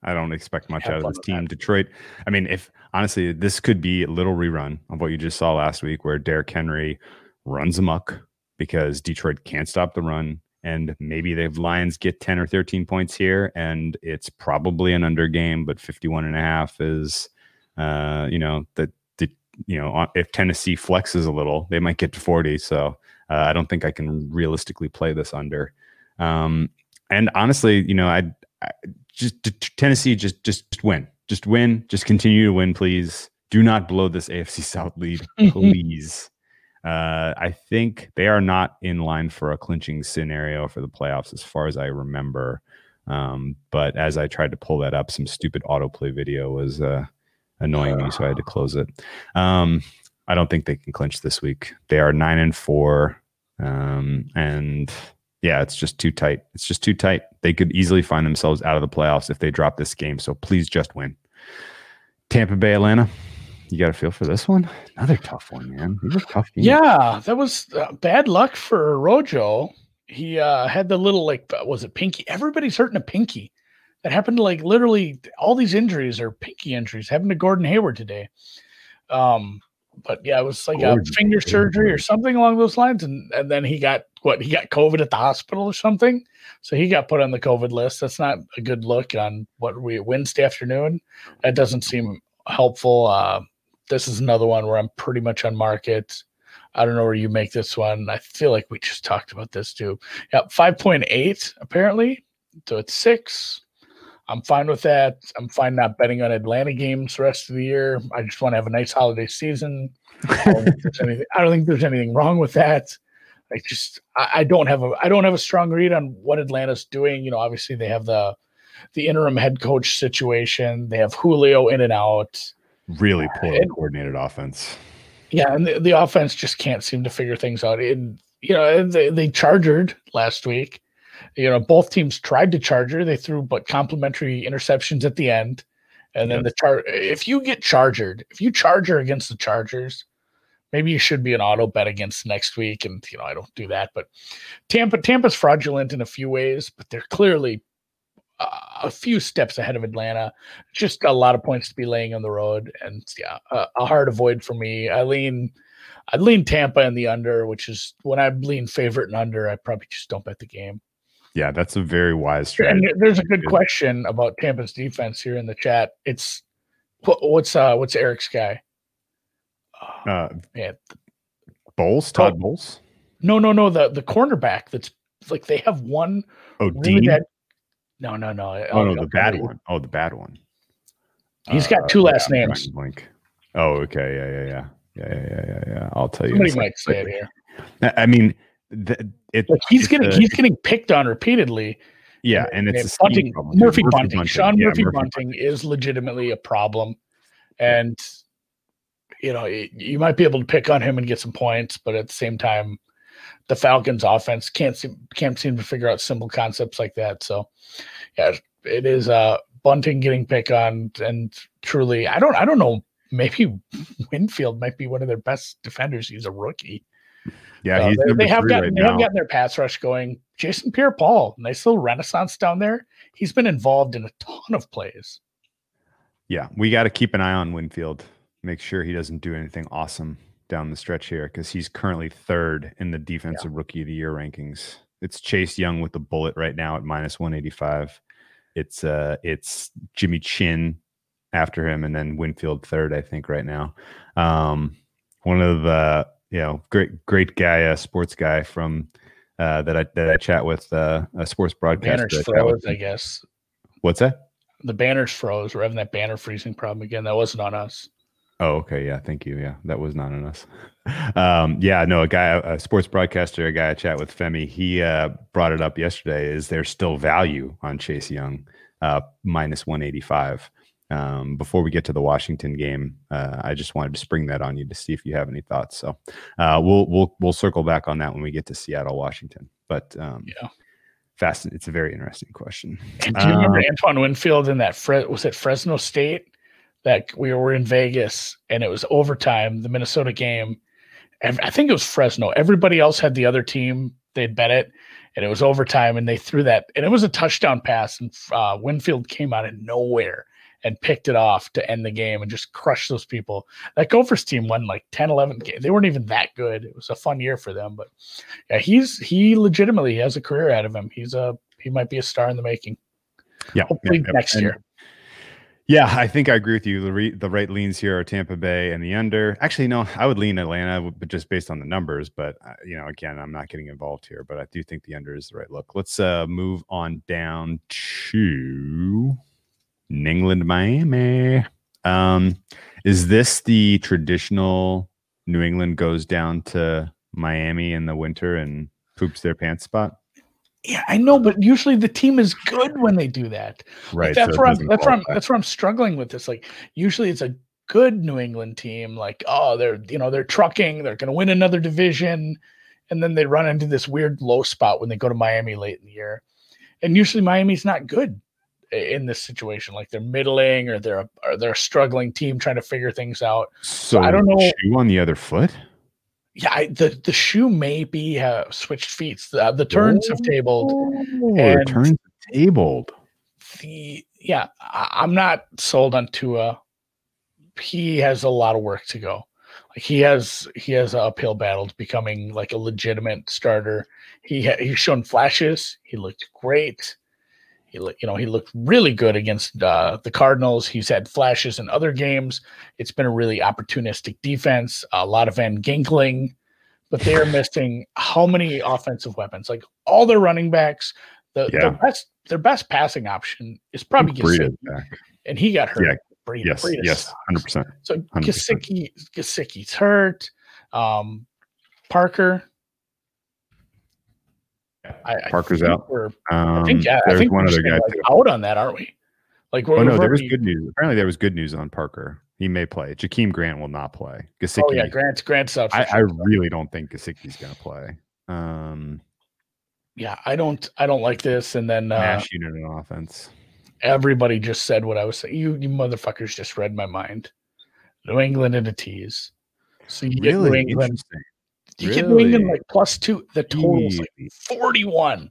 I don't expect much out of this team. That. Detroit. I mean, if honestly, this could be a little rerun of what you just saw last week, where Derrick Henry runs amok because Detroit can't stop the run and maybe the Lions get 10 or 13 points here and it's probably an under game but 51 and a half is uh you know that the you know, if Tennessee flexes a little, they might get to 40. So uh, I don't think I can realistically play this under. Um, and honestly, you know, I, Just Tennessee just just win, just win, just continue to win, please. Do not blow this AFC South lead, please. uh, I think they are not in line for a clinching scenario for the playoffs, as far as I remember. Um, but as I tried to pull that up, some stupid autoplay video was uh, annoying me, so I had to close it. Um, I don't think they can clinch this week. They are nine and four, um, and yeah, it's just too tight. It's just too tight. They could easily find themselves out of the playoffs if they drop this game. So please just win. Tampa Bay, Atlanta. You got to feel for this one. Another tough one, man. These are tough games. Yeah, that was uh, bad luck for Rojo. He uh, had the little like, was it pinky? Everybody's hurting a pinky. That happened to like literally all these injuries are pinky injuries. Happened to Gordon Hayward today. Um, but yeah, it was like Gordon a finger surgery or something along those lines, and and then he got what he got COVID at the hospital or something. So he got put on the COVID list. That's not a good look on what we Wednesday afternoon. That doesn't seem helpful. Uh, this is another one where I'm pretty much on market. I don't know where you make this one. I feel like we just talked about this too. Yeah, 5.8 apparently. So it's six. I'm fine with that. I'm fine not betting on Atlanta games the rest of the year. I just want to have a nice holiday season. I don't think there's anything, I don't think there's anything wrong with that. I just I, I don't have a I don't have a strong read on what Atlanta's doing. You know, obviously they have the the interim head coach situation. They have Julio in and out. Really uh, poorly and, coordinated offense. Yeah, and the, the, offense just can't seem to figure things out. And you know, they, they chargered last week. You know, both teams tried to charger. They threw but complimentary interceptions at the end. And then yep. the char if you get chargered, if you charger against the Chargers, maybe you should be an auto bet against next week. And you know, I don't do that, but Tampa Tampa's fraudulent in a few ways, but they're clearly uh, a few steps ahead of Atlanta. Just a lot of points to be laying on the road, and yeah, a, a hard avoid for me. I lean, I lean Tampa in the under, which is when I lean favorite and under. I probably just don't bet the game. Yeah, that's a very wise strategy. And there's a good question about Tampa's defense here in the chat. It's what's uh what's Eric's guy? Uh, yeah, Bowles, Todd oh, Bowles. No, no, no. The the cornerback that's like they have one. Oh, really Dean. Bad, no, no, no. Oh, oh no, the bad one. Oh, the bad one. He's got uh, two last yeah, names. Blink. Oh, okay. Yeah, yeah, yeah, yeah, yeah, yeah, yeah. I'll tell you. Somebody might say it here. I mean, the, it, like he's getting he's getting picked on repeatedly. Yeah, and, and it's Bunting, Murphy, Murphy Bunting. Bunting. Sean yeah, Murphy, Murphy Bunting, Bunting is legitimately a problem, and you know, you might be able to pick on him and get some points, but at the same time, the Falcons offense can't seem can't seem to figure out simple concepts like that. So yeah, it is uh Bunting getting picked on and truly I don't I don't know, maybe Winfield might be one of their best defenders. He's a rookie. Yeah, they, they have gotten right they now. have gotten their pass rush going. Jason Pierre Paul, nice little renaissance down there. He's been involved in a ton of plays. Yeah, we got to keep an eye on Winfield make sure he doesn't do anything awesome down the stretch here because he's currently third in the defensive yeah. rookie of the year rankings. It's Chase Young with the bullet right now at minus 185. It's uh it's Jimmy Chinn after him and then Winfield third, I think, right now. Um one of the you know great great guy, a sports guy from uh that I that I chat with uh a sports broadcaster. Banners froze, I guess. What's that? The banners froze. We're having that banner freezing problem again. That wasn't on us. Oh, okay. Yeah. Thank you. Yeah. That was not on us. Um, yeah. No, a guy, a sports broadcaster, a guy I chat with, Femi, he uh, brought it up yesterday. Is there still value on Chase Young, uh, minus 185? Um, before we get to the Washington game, uh, I just wanted to spring that on you to see if you have any thoughts. So uh, we'll we'll we'll circle back on that when we get to Seattle, Washington. But um, yeah, fast. It's a very interesting question. do you remember um, Antoine Winfield in that Fre- was it Fresno State? that we were in Vegas and it was overtime, the Minnesota game. And I think it was Fresno. Everybody else had the other team. They'd bet it, and it was overtime, and they threw that, and it was a touchdown pass. And uh, Winfield came out of nowhere and picked it off to end the game and just crushed those people. That Gophers team won like 10, 11 games. They weren't even that good. It was a fun year for them, but yeah, he's he legitimately has a career out of him. He's a he might be a star in the making. Yeah, hopefully yeah, next and, year. Yeah, I think I agree with you. The, re- the right leans here are Tampa Bay and the under. Actually, no, I would lean Atlanta, but just based on the numbers. But uh, you know, again, I'm not getting involved here. But I do think the under is the right look. Let's uh, move on down to England, Miami. Um, is this the traditional New England goes down to Miami in the winter and poops their pants spot? Yeah, I know, but usually the team is good when they do that. Right. Like that's so where I'm, that's where I'm, that's where I'm struggling with this. Like usually it's a good New England team. Like oh, they're you know they're trucking, they're going to win another division, and then they run into this weird low spot when they go to Miami late in the year. And usually Miami's not good in this situation. Like they're middling or they're a, or they're a struggling team trying to figure things out. So I don't know- Shoe on the other foot. Yeah, I, the the shoe may be uh, switched feet. The, the turns have tabled. Oh, and- turns tabled. the yeah, I, I'm not sold on Tua. He has a lot of work to go. Like he has he has an uphill battle to becoming like a legitimate starter. He ha- he's shown flashes. He looked great. He you know he looked really good against uh, the Cardinals. He's had flashes in other games. It's been a really opportunistic defense. A lot of Van Ginkling, but they are missing how many offensive weapons? Like all their running backs. The, Yeah. their best their best passing option is probably back. and he got hurt. Yeah. Breida- Yes, yes, hundred percent. So 100%. Gesicki, Gesicki's hurt. Um, Parker. I, I Parker's think out. Um, I think yeah, I there's think one other guy like out on that, aren't we? Like we're Oh no, there was good news. Apparently, there was good news on Parker. He may play. Jakeem Grant will not play. Gesicki. Oh yeah, Grant's Grant's out. I, I really don't think Gesicki's going to play. Um, yeah, I don't I don't like this. And then uh, Nash unit on offense. everybody just said what I was saying. You you motherfuckers just read my mind. New England in a tease. So you get New Really England. You get New England like plus two. The total's like 41. You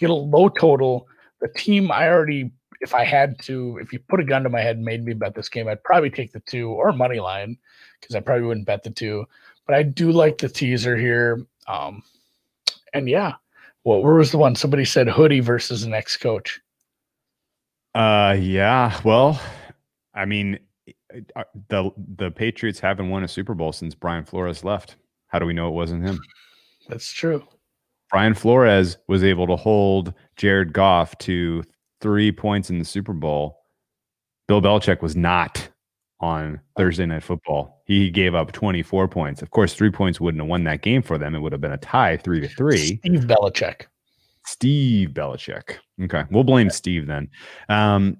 get a low total. The team I already, if I had to, if you put a gun to my head and made me bet this game, I'd probably take the two or money line because I probably wouldn't bet the two. But I do like the teaser here. Um, and yeah, well, where was the one? Somebody said hoodie versus an ex coach. Uh, yeah. Well, I mean, uh, the the Patriots haven't won a Super Bowl since Brian Flores left. How do we know it wasn't him? That's true. Brian Flores was able to hold Jared Goff to three points in the Super Bowl. Bill Belichick was not on Thursday Night Football. He gave up 24 points. Of course, three points wouldn't have won that game for them. It would have been a tie, three to three. Steve Belichick. Steve Belichick. Okay, we'll blame Steve then. Um,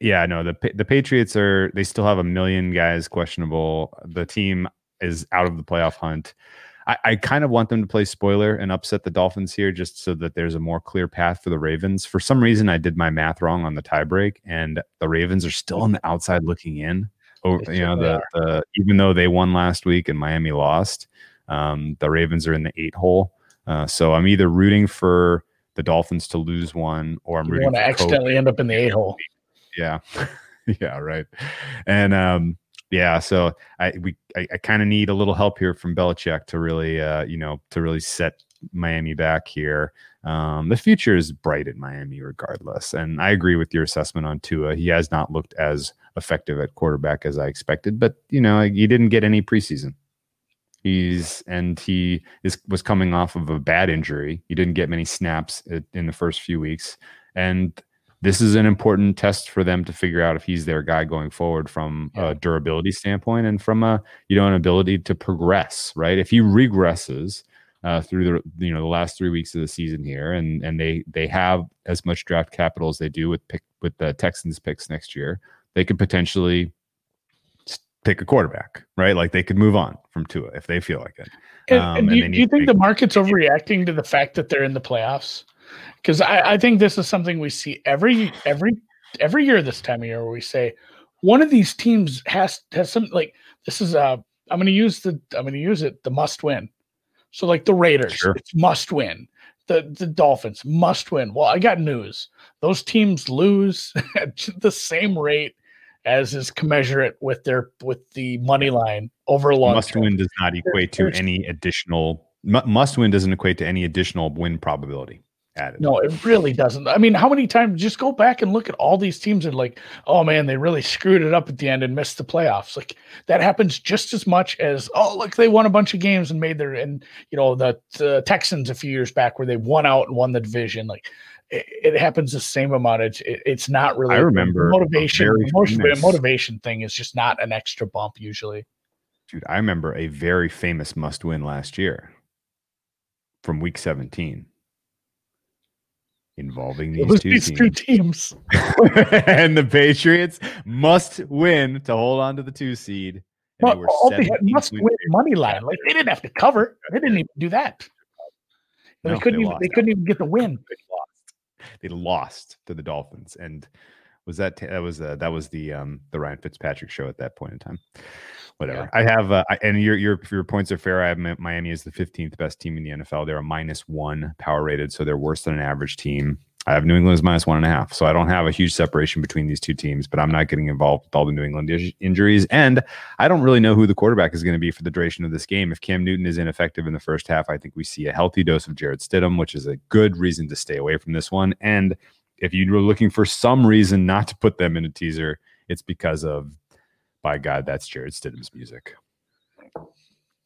yeah, no, the the Patriots are they still have a million guys questionable. The team is out of the playoff hunt. I, I kind of want them to play spoiler and upset the Dolphins here, just so that there's a more clear path for the Ravens. For some reason, I did my math wrong on the tiebreak, and the Ravens are still on the outside looking in. Over, They you know, the, the even though they won last week and Miami lost, um, the Ravens are in the eight hole. Uh, so I'm either rooting for the Dolphins to lose one, or I'm You rooting want to for Kobe. accidentally end up in the eight hole. Yeah, yeah, right. And um, yeah, so I we I, I kind of need a little help here from Belichick to really, uh, you know, to really set Miami back here. Um, the future is bright in Miami, regardless. And I agree with your assessment on Tua. He has not looked as effective at quarterback as I expected, but you know, he didn't get any preseason. He's and he is was coming off of a bad injury. He didn't get many snaps in the first few weeks, and this is an important test for them to figure out if he's their guy going forward from Yeah. a durability standpoint and from a you know an ability to progress. Right? If he regresses uh, through the you know the last three weeks of the season here, and and they they have as much draft capital as they do with pick with the Texans picks next year, they could potentially pick a quarterback, right? Like they could move on from Tua if they feel like it. And, Um, and do you, do you think the market's overreacting to the fact that they're in the playoffs? Because I, I think this is something we see every every every year this time of year where we say one of these teams has has some like this is uh I'm going to use the I'm going to use it the must win. So like the Raiders, Sure. it's must win. The the Dolphins must win. Well, I got news. Those teams lose at the same rate as is commensurate with their with the money line over a long must term. win does not equate to any additional must win doesn't equate to any additional win probability added. No, it really doesn't. I mean, how many times just go back and look at all these teams and like, oh man, they really screwed it up at the end and missed the playoffs. Like that happens just as much as oh look, they won a bunch of games and made their and you know the, the Texans a few years back where they won out and won the division. Like it, it happens the same amount. It's it, it's not really. I remember motivation. Motivation, famous- motivation thing is just not an extra bump usually. Dude, I remember a very famous must win last year from week 17 involving these two these teams. two teams. and the Patriots must win to hold on to the two seed. But they all they had must win money line. Like they didn't have to cover. They didn't even do that. No, they couldn't they even. lost. They couldn't even get the win. They lost. They lost to the Dolphins, and was that that was uh, that was the um the Ryan Fitzpatrick show at that point in time. Whatever. I have uh, I- and your your your points are fair. I have Miami as the 15th best team in the NFL. They're a minus one power rated, so they're worse than an average team. I have New England as minus one and a half, so I don't have a huge separation between these two teams. But I'm not getting involved with all the New England is- injuries, and I don't really know who the quarterback is going to be for the duration of this game. If Cam Newton is ineffective in the first half, I think we see a healthy dose of Jarrett Stidham, which is a good reason to stay away from this one. And if you were looking for some reason not to put them in a teaser, it's because of, by God, that's Jarrett Stidham's music.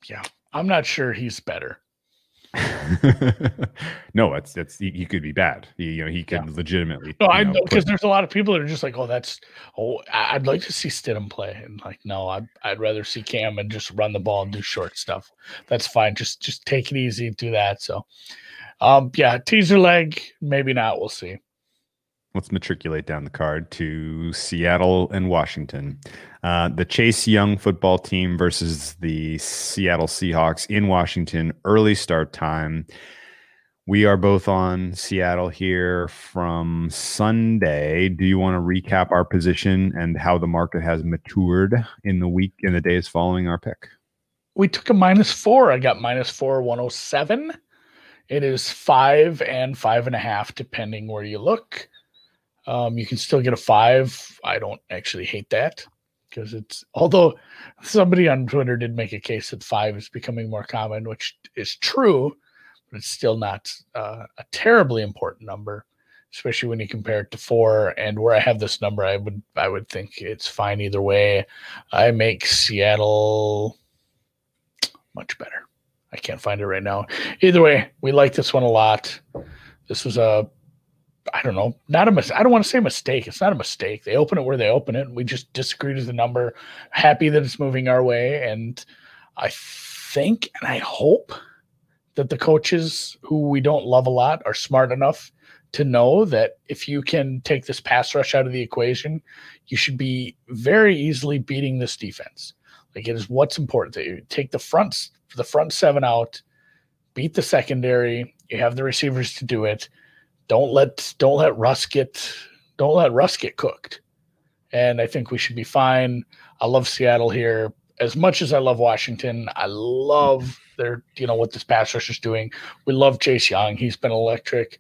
Yeah, I'm not sure he's better. no, it's it's he, he could be bad. He, you know, he could legitimately. No, I know, because there's a lot of people that are just like, oh, that's oh, I'd like to see Stidham play, and like, no, I'd I'd rather see Cam and just run the ball and do short stuff. That's fine. Just just take it easy, do that. So, um, yeah, teaser leg, maybe not. We'll see. Let's matriculate down the card to Seattle and Washington. Uh, the Chase Young football team versus the Seattle Seahawks in Washington. Early start time. We are both on Seattle here from Sunday. Do you want to recap our position and how the market has matured in the week in the days following our pick? We took a minus four. I got minus four, 107. It is five and five and a half, depending where you look. Um, you can still get a five. I don't actually hate that because it's, although somebody on Twitter did make a case that five is becoming more common, which is true, but it's still not uh, a terribly important number, especially when you compare it to four. And where I have this number, I would, I would think it's fine either way. I make Seattle much better. I can't find it right now. Either way, we like this one a lot. This was a, I don't know, not a mis- I don't want to say mistake. It's not a mistake. They open it where they open it. We just disagreed with the number. Happy that it's moving our way, and I think and I hope that the coaches who we don't love a lot are smart enough to know that if you can take this pass rush out of the equation, you should be very easily beating this defense. Like it is what's important that you take the front the front seven out, beat the secondary. You have the receivers to do it. Don't let don't let Russ get don't let Russ get cooked. And I think we should be fine. I love Seattle here as much as I love Washington. I love their you know what this pass rush is doing. We love Chase Young. He's been electric,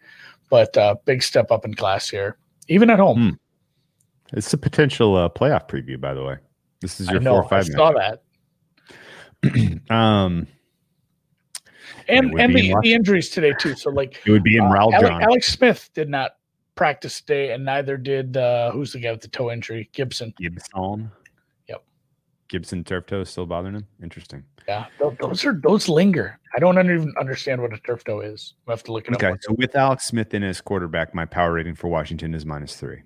but uh, big step up in class here, even at home. Hmm. It's a potential uh, playoff preview, by the way. This is I your know. four or I five saw that. Um, And and in the, the injuries today too. So like it would be in Uh, Raul Ale- John. Alex Smith did not practice today, and neither did uh, who's the guy with the toe injury, Gibson. Gibson. Yep. Gibson turf toe is still bothering him. Interesting. Yeah, tho- those are those linger. I don't even understand what a turf toe is. I have to look it Okay, up. Okay, so with Alex Smith in as quarterback, my power rating for Washington is minus three.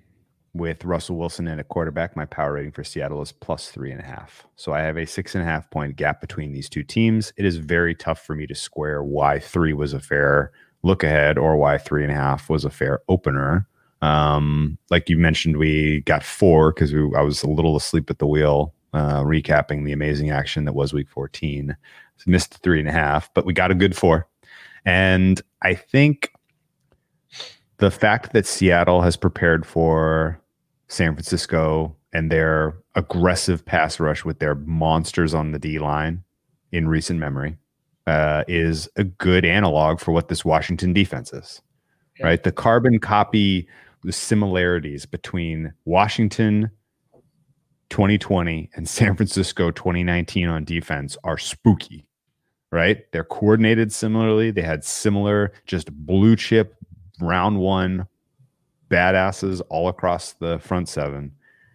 With Russell Wilson and a quarterback, my power rating for Seattle is plus three and a half. So I have a six and a half point gap between these two teams. It is very tough for me to square why three was a fair look ahead or why three and a half was a fair opener. Um, like you mentioned, we got four because I was a little asleep at the wheel, uh, recapping the amazing action that was week 14. So missed three and a half, but we got a good four. And I think the fact that Seattle has prepared for San Francisco and their aggressive pass rush with their monsters on the D line in recent memory uh, is a good analog for what this Washington defense is. Yeah. Right, the carbon copy, the similarities between Washington 2020 and San Francisco 2019 on defense are spooky right? They're coordinated similarly. They had similar, just blue chip, round one badasses all across the front seven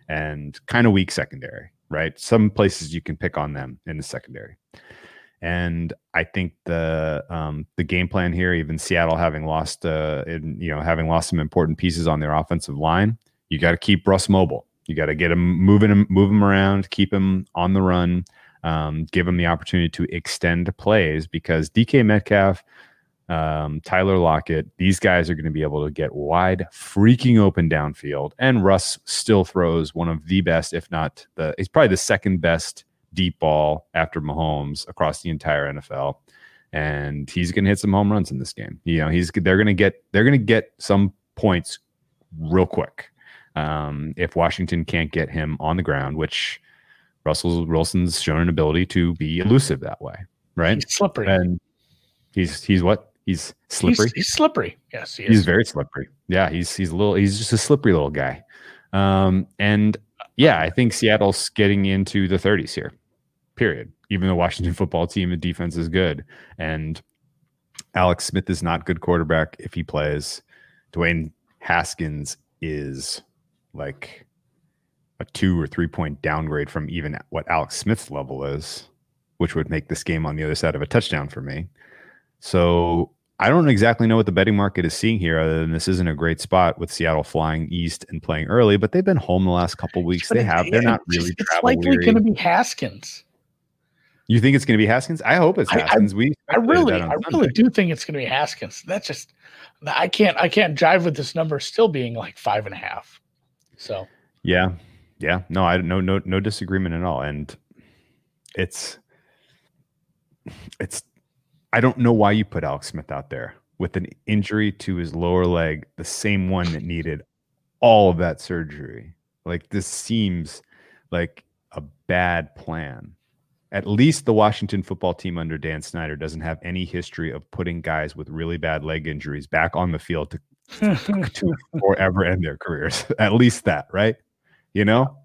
and kind of weak secondary, right? Some places you can pick on them in the secondary. And I think the um, the game plan here, even Seattle having lost, uh, in, you know, having lost some important pieces on their offensive line, you got to keep Russ mobile. You got to get him moving him, move him around, keep him on the run, um, give him the opportunity to extend plays because DK Metcalf, um, Tyler Lockett, these guys are going to be able to get wide, freaking open downfield. And Russ still throws one of the best, if not the, he's probably the second best deep ball after Mahomes across the entire NFL. And he's going to hit some home runs in this game. You know, he's they're going to get they're going to get some points real quick um, if Washington can't get him on the ground, which Russell Wilson's shown an ability to be elusive that way, right? He's slippery. And he's he's what? He's slippery. He's, he's slippery. Yes, he He's very slippery. Yeah, he's he's a little. He's just a slippery little guy. Um, and yeah, I think Seattle's getting into the 30s here. Period. Even the Washington football team, the defense is good, and Alex Smith is not good quarterback if he plays. Dwayne Haskins is like a two or three point downgrade from even what Alex Smith's level is, which would make this game on the other side of a touchdown for me. So I don't exactly know what the betting market is seeing here, other than this isn't a great spot with Seattle flying east and playing early, but they've been home the last couple weeks. They have. They're not really it's likely going to be Haskins. You think it's going to be Haskins? I hope it's Haskins. I, I, we I really, I really do think it's going to be Haskins. That's just, I can't, I can't jive with this number still being like five and a half. So, yeah, yeah, no, I no, no, no disagreement at all, and it's, it's, I don't know why you put Alex Smith out there with an injury to his lower leg, the same one that needed all of that surgery. Like this seems like a bad plan at least the Washington football team under Dan Snyder doesn't have any history of putting guys with really bad leg injuries back on the field to, to forever end their careers. at least that, right? You know,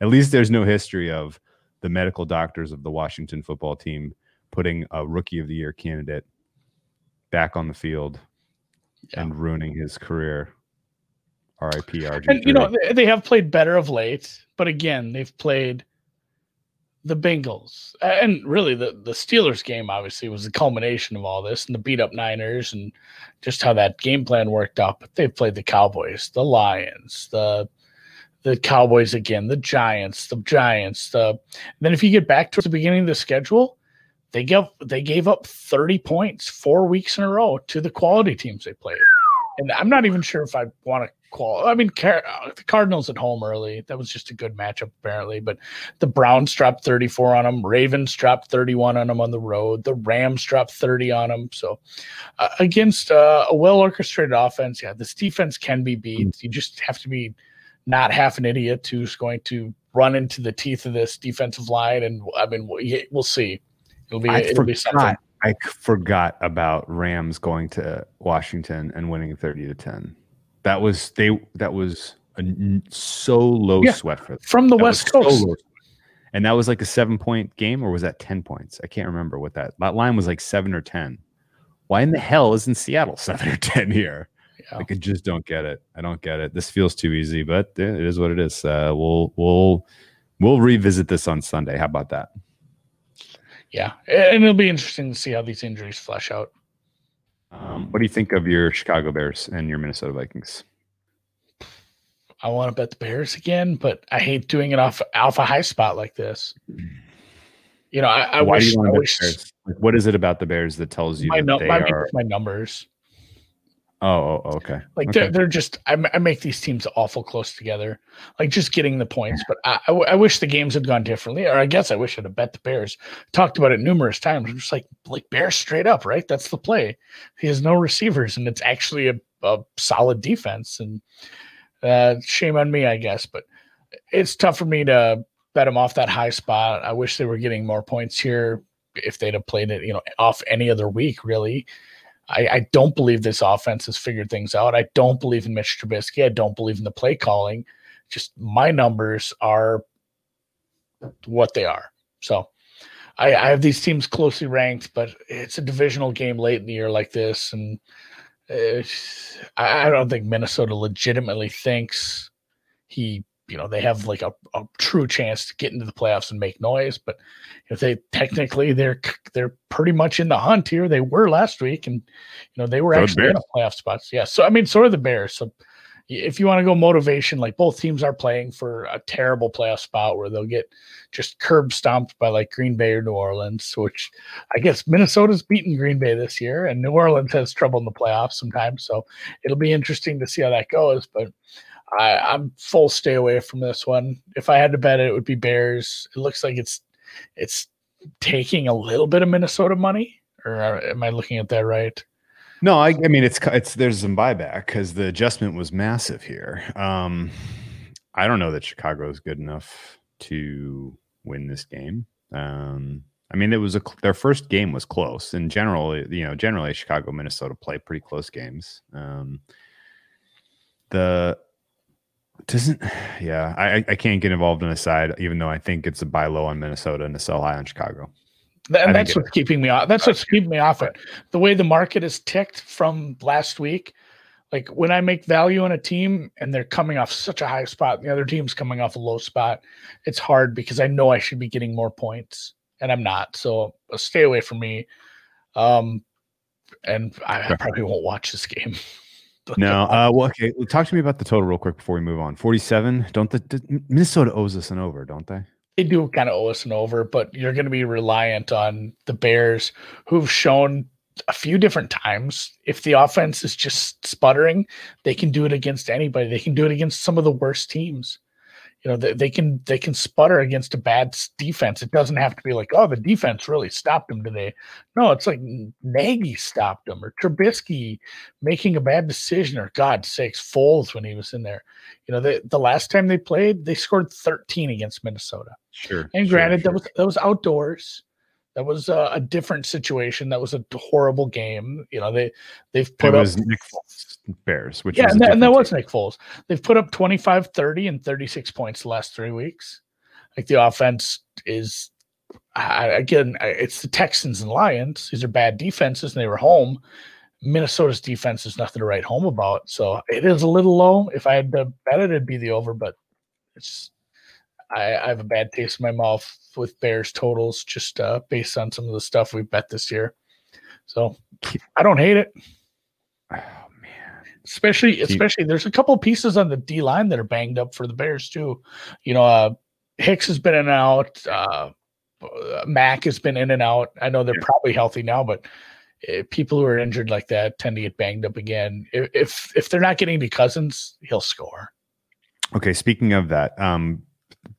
at least there's no history of the medical doctors of the Washington football team putting a rookie of the year candidate back on the field yeah. and ruining his career. RIP RG. And you know, they have played better of late, but again, they've played the Bengals and really the the Steelers game obviously was the culmination of all this and the beat up Niners and just how that game plan worked out. But they've played the Cowboys, the Lions, the the Cowboys again, the Giants, the Giants. The then if you get back to the beginning of the schedule, they gave they gave up 30 points four weeks in a row to the quality teams they played. And I'm not even sure if I want to qual. I mean, Car- uh, the Cardinals at home early. That was just a good matchup, apparently. But the Browns dropped 34 on them. Ravens dropped 31 on them on the road. The Rams dropped 30 on them. So uh, against uh, a well orchestrated offense, yeah, this defense can be beat. Mm. You just have to be not half an idiot who's going to run into the teeth of this defensive line. And I mean, we'll see. It'll be, it'll be something. I forgot about Rams going to Washington and winning 30 to 10. That was they. That was a, so low yeah, sweat for them. from the that West Coast. So and that was like a seven point game, or was that ten points? I can't remember what that that line was like seven or ten. Why in the hell isn't Seattle seven or ten here? Yeah. Like I just don't get it. I don't get it. This feels too easy, but it is what it is. Uh, we'll we'll we'll revisit this on Sunday. How about that? Yeah, and it'll be interesting to see how these injuries flesh out. Um, what do you think of your Chicago Bears and your Minnesota Vikings? I want to bet the Bears again, but I hate doing it off alpha high spot like this. You know, I, I wish. I wish like, what is it about the Bears that tells you my, no, my, are... my numbers? Oh, oh, okay. Like okay. They're, they're just I, I, make these teams awful close together. Like just getting the points, but I, I, I, wish the games had gone differently. Or I guess I wish I'd have bet the Bears. Talked about it numerous times. I'm just like like Bears straight up, right? That's the play. He has no receivers, and it's actually a, a solid defense. And uh, shame on me, I guess. But it's tough for me to bet them off that high spot. I wish they were getting more points here if they'd have played it, you know, off any other week, really. I, I, don't believe this offense has figured things out. I don't believe in Mitch Trubisky. I don't believe in the play calling. Just my numbers are what they are. So I, I have these teams closely ranked, but it's a divisional game late in the year like this, and uh, I, I don't think Minnesota legitimately thinks he you know they have like a, a true chance to get into the playoffs and make noise but if they technically they're they're pretty much in the hunt here. They were last week and you know they were so actually in the playoff spots. Yeah so i mean so are the bears. So if you want to go motivation like both teams are playing for a terrible playoff spot where they'll get just curb stomped by like green bay or new orleans which i guess minnesota's beaten green bay this year and new orleans has trouble in the playoffs sometimes. So it'll be interesting to see how that goes but I, I'm full stay away from this one. If I had to bet it, it would be Bears. It looks like it's it's taking a little bit of Minnesota money, or am I looking at that right? No, I, I mean it's it's there's some buyback because the adjustment was massive here. Um, I don't know that Chicago is good enough to win this game. Um, I mean, it was a their first game was close. In general, you know, generally Chicago, Minnesota play pretty close games. Um, the doesn't yeah I, I can't get involved in a side even though I think it's a buy low on Minnesota and a sell high on Chicago. And that's what's keeping me off. That's what's keeping me off it. The way the market is ticked from last week, like when I make value on a team and they're coming off such a high spot, and the other team's coming off a low spot, it's hard because I know I should be getting more points and I'm not. So uh, stay away from me. Um, and I, I probably won't watch this game. no, uh, well, okay. Talk to me about the total real quick before we move on. Forty-seven. Don't the, the Minnesota owes us an over, don't they? They do kind of owe us an over, but you're going to be reliant on the Bears, who've shown a few different times if the offense is just sputtering, they can do it against anybody. They can do it against some of the worst teams you know they, they can they can sputter against a bad defense. It doesn't have to be like oh the defense really stopped them today. No, it's like Nagy stopped them or Trubisky making a bad decision or God sakes Foles when he was in there. You know the the last time they played they scored 13 against Minnesota. Sure. And granted sure, that was that was outdoors. That was a, a, different situation. That was a horrible game. You know, they they've put it up was Nick Bears, which yeah, and, that, and that was Nick Foles. They've put up 25, 30, and 36 points the last three weeks. Like the offense is I, again, it's the Texans and Lions. These are bad defenses, and they were home. Minnesota's defense is nothing to write home about. So it is a little low. If I had to bet it, it'd be the over, but it's I, I have a bad taste in my mouth with Bears totals just uh, based on some of the stuff we bet this year. So I don't hate it. Oh man. Especially especially there's a couple pieces on the D line that are banged up for the Bears too. You know, uh, Hicks has been in and out, uh, Mack has been in and out. I know they're yeah. probably healthy now, but uh, people who are injured like that tend to get banged up again. If if, if they're not getting to Cousins, he'll score. Okay, speaking of that, um,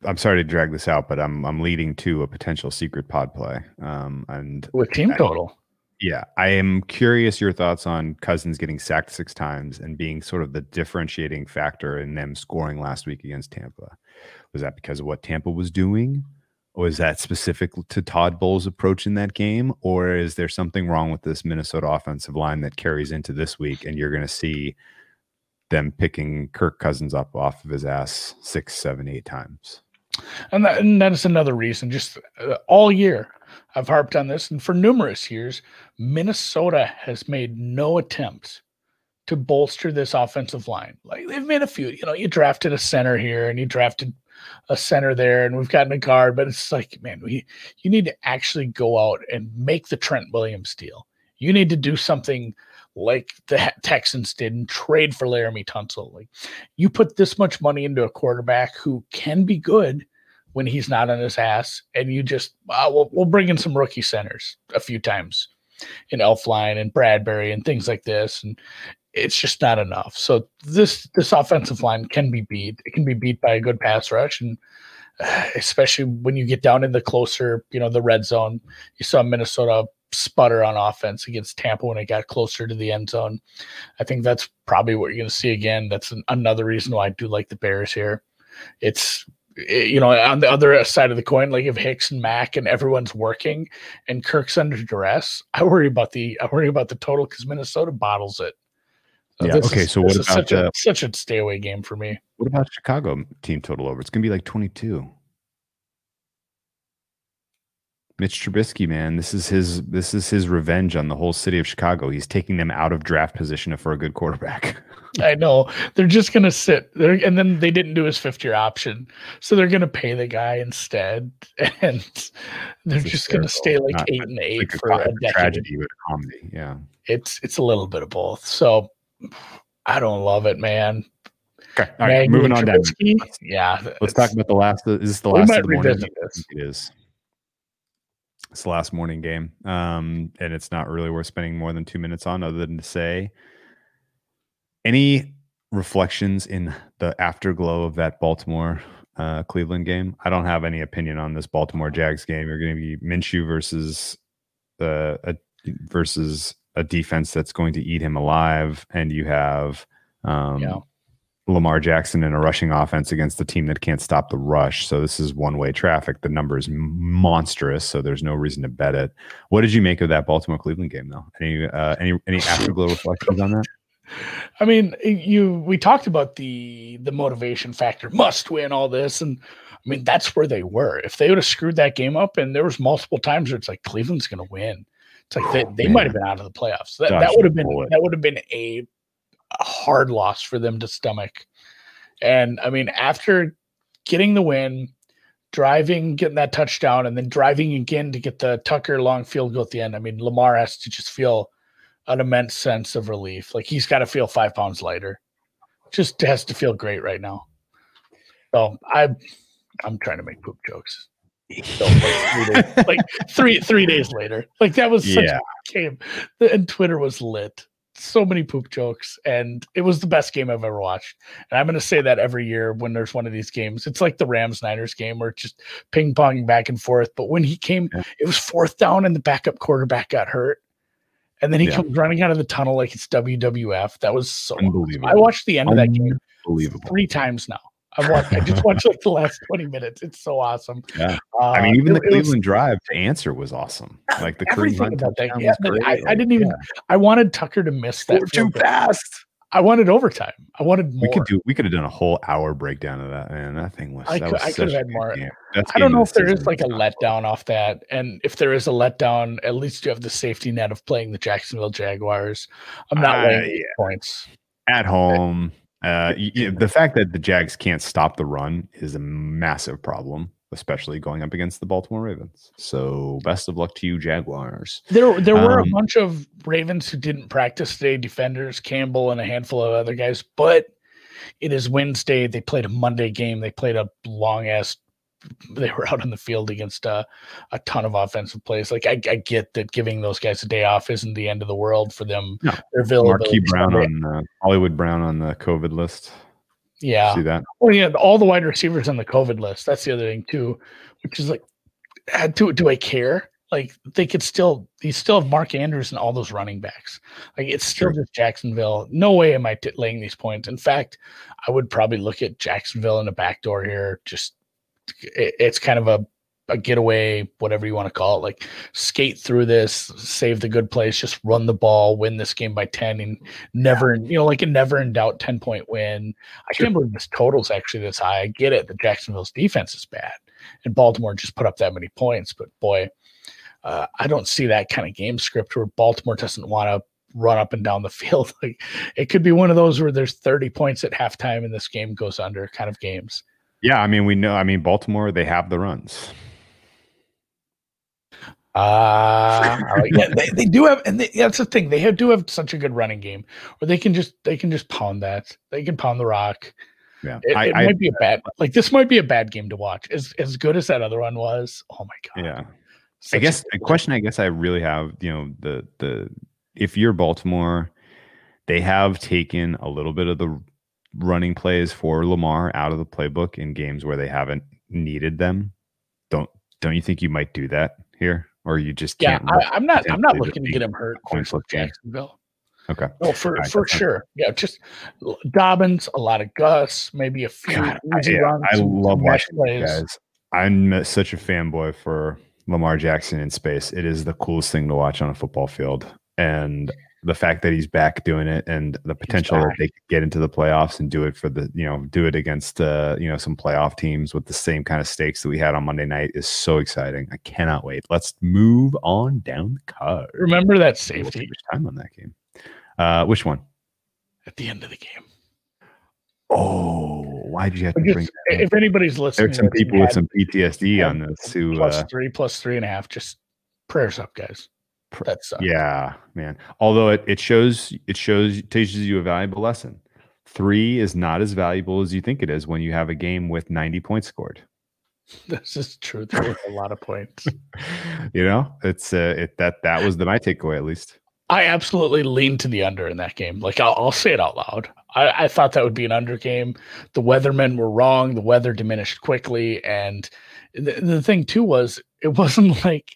I'm sorry to drag this out, but I'm I'm leading to a potential secret pod play. Um, and with team I, total. Yeah, I am curious your thoughts on Cousins getting sacked six times and being sort of the differentiating factor in them scoring last week against Tampa. Was that because of what Tampa was doing? Or is that specific to Todd Bowles' approach in that game? Or is there something wrong with this Minnesota offensive line that carries into this week and you're going to see them picking Kirk Cousins up off of his ass six, seven, eight times. And that, and that is another reason. Just uh, all year, I've harped on this, and for numerous years, Minnesota has made no attempts to bolster this offensive line. Like they've made a few. You know, you drafted a center here, and you drafted a center there, and we've gotten a guard. But it's like, man, we you need to actually go out and make the Trent Williams deal. You need to do something like the Texans did and trade for Laremy Tunsil. Like you put this much money into a quarterback who can be good when he's not on his ass, and you just uh, we'll, we'll bring in some rookie centers a few times in Elflein and Bradbury and things like this, and it's just not enough. So this this offensive line can be beat. It can be beat by a good pass rush, and especially when you get down in the closer, you know, the red zone. You saw Minnesota sputter on offense against Tampa when it got closer to the end zone. I think that's probably what you're going to see again. That's an, another reason why I do like the Bears here. It's it, you know on the other side of the coin, like if Hicks and Mack and everyone's working and Kirk's under duress, I worry about the I worry about the total because Minnesota bottles it. So yeah. Okay. Is, so what about such a, uh, such a stay away game for me? What about Chicago team total over? It's gonna be like twenty two. Mitch Trubisky, man, this is his this is his revenge on the whole city of Chicago. He's taking them out of draft position for a good quarterback. I know they're just gonna sit there, and then they didn't do his fifth year option, so they're gonna pay the guy instead, and they're It's just gonna stay like Not- eight and eight Like for a a decade. tragedy with a comedy. Yeah. It's it's a little bit of both. So I don't love it, man. Okay. All right. Moving on down. Yeah. Let's talk about the last. Is this the last of the morning? this. It is. It's the last morning game, um, and it's not really worth spending more than two minutes on, other than to say, any reflections in the afterglow of that Baltimore uh, Cleveland game? I don't have any opinion on this Baltimore Jags game. You're going to be Minshew versus the a, versus a defense that's going to eat him alive, and you have um, Yeah. Lamar Jackson in a rushing offense against a team that can't stop the rush. So this is one way traffic. The number is monstrous, so there's no reason to bet it. What did you make of that Baltimore Cleveland game, though? Any uh, any any afterglow reflections on that? I mean, you we talked about the the motivation factor, must win all this, and I mean that's where they were. If they would have screwed that game up, and there was multiple times where it's like Cleveland's going to win, it's like they, they might have been out of the playoffs. That, that would have been bullet. that would have been a, a hard loss for them to stomach. And I mean, after getting the win, driving, getting that touchdown, and then driving again to get the Tucker long field goal at the end. I mean, Lamar has to just feel an immense sense of relief. Like he's got to feel five pounds lighter. Just has to feel great right now. So I, I'm trying to make poop jokes. So, like, three days, like three three days later, like that was such Yeah. a game. And Twitter was lit. So many poop jokes, and it was the best game I've ever watched. And I'm going to say that every year when there's one of these games. It's like the Rams Niners game where it's just ping ponging back and forth. But when he came, Yeah. it was fourth down, and the backup quarterback got hurt. And then he Yeah. comes running out of the tunnel like it's WWF. That was so. Unbelievable. I watched the end of that game three times now. I've watched. I just watched like the last twenty minutes. It's so awesome. Yeah. Uh, I mean, even the it- was- Cleveland drive to answer was awesome. Like the Cleveland about that. Yeah, was great. I, I didn't even. yeah. I wanted Tucker to miss that. Too fast. I wanted overtime. I wanted more. We could do. We could have done a whole hour breakdown of that. Man, that thing was. I could- was I could have had more. That's I don't know if there is like a letdown off that, and if there is a letdown, at least you have the safety net of playing the Jacksonville Jaguars. I'm not Uh, yeah. points. at home. Uh, the fact that the Jags can't stop the run is a massive problem, especially going up against the Baltimore Ravens. So, best of luck to you, Jaguars. There, there were a Um, bunch of Ravens who didn't practice today. Defenders, Campbell, and a handful of other guys. But it is Wednesday. They played a Monday game. They played a long ass. They were out on the field against uh, a ton of offensive plays. Like I, I get that giving those guys a day off isn't the end of the world for them. No. Their availability. Marquise Brown on uh, Hollywood Brown on the COVID list. yeah. See that? Well, yeah, all the wide receivers on the COVID list. That's the other thing too, which is like, uh, do do I care? Like they could still, you still have Mark Andrews and all those running backs. Like it's still Sure. just Jacksonville. No way am I t- laying these points. In fact, I would probably look at Jacksonville in the back door here. Just it, it's kind of a a getaway, whatever you want to call it. Like skate through this, save the good plays, just run the ball, win this game by ten, and never, you know, like a never in doubt ten point win. I Sure. can't believe this total's actually this high. I get it. The Jacksonville's defense is bad, and Baltimore just put up that many points. But boy, uh, I don't see that kind of game script where Baltimore doesn't want to run up and down the field. Like it could be one of those where there's 30 points at halftime and this game goes under kind of games. Yeah, I mean, we know. I mean, Baltimore, they have the runs. Uh, yeah, they, they do have, and they, that's the thing. They have, do have such a good running game where they can just they can just pound that. They can pound the rock. Yeah, It, I, it I might be a bad like this might be a bad game to watch. As as good as that other one was. Oh my god. yeah. I Such a guess a one. question I guess I really have, you know, the the if you're Baltimore, they have taken a little bit of the running plays for Lamar out of the playbook in games where they haven't needed them. Don't don't you think you might do that here? Or you just Yeah, I, I'm not. I'm not looking to get him hurt coin flip. Jacksonville. Okay. No, for Alright, for that's fine. sure. Yeah, just Dobbins, a lot of Gus, maybe a few God, I, yeah, runs. I love watching plays. guys. I'm such a fanboy for Lamar Jackson in space. It is the coolest thing to watch on a football field. And the fact that he's back doing it and the potential that they could get into the playoffs and do it for the you know do it against uh you know some playoff teams with the same kind of stakes that we had on Monday night is so exciting. I cannot wait. Let's move on down the card. Remember that safety time on that game. Uh, which one? At the end of the game. Oh, why did you have to bring? If anybody's listening, there's some people with some PTSD on this who plus uh, three, plus three and a half. Just prayers up, guys. That sucks. Yeah, man. Although it, it shows it shows teaches you a valuable lesson. Three is not as valuable as you think it is when you have a game with 90 points scored. This is true. There was a lot of points. you know, it's uh, it that that was the my takeaway at least. I absolutely leaned to the under in that game. Like I'll, I'll say it out loud. I, I, thought that would be an under game. The weathermen were wrong. The weather diminished quickly, and the, the thing too was it wasn't like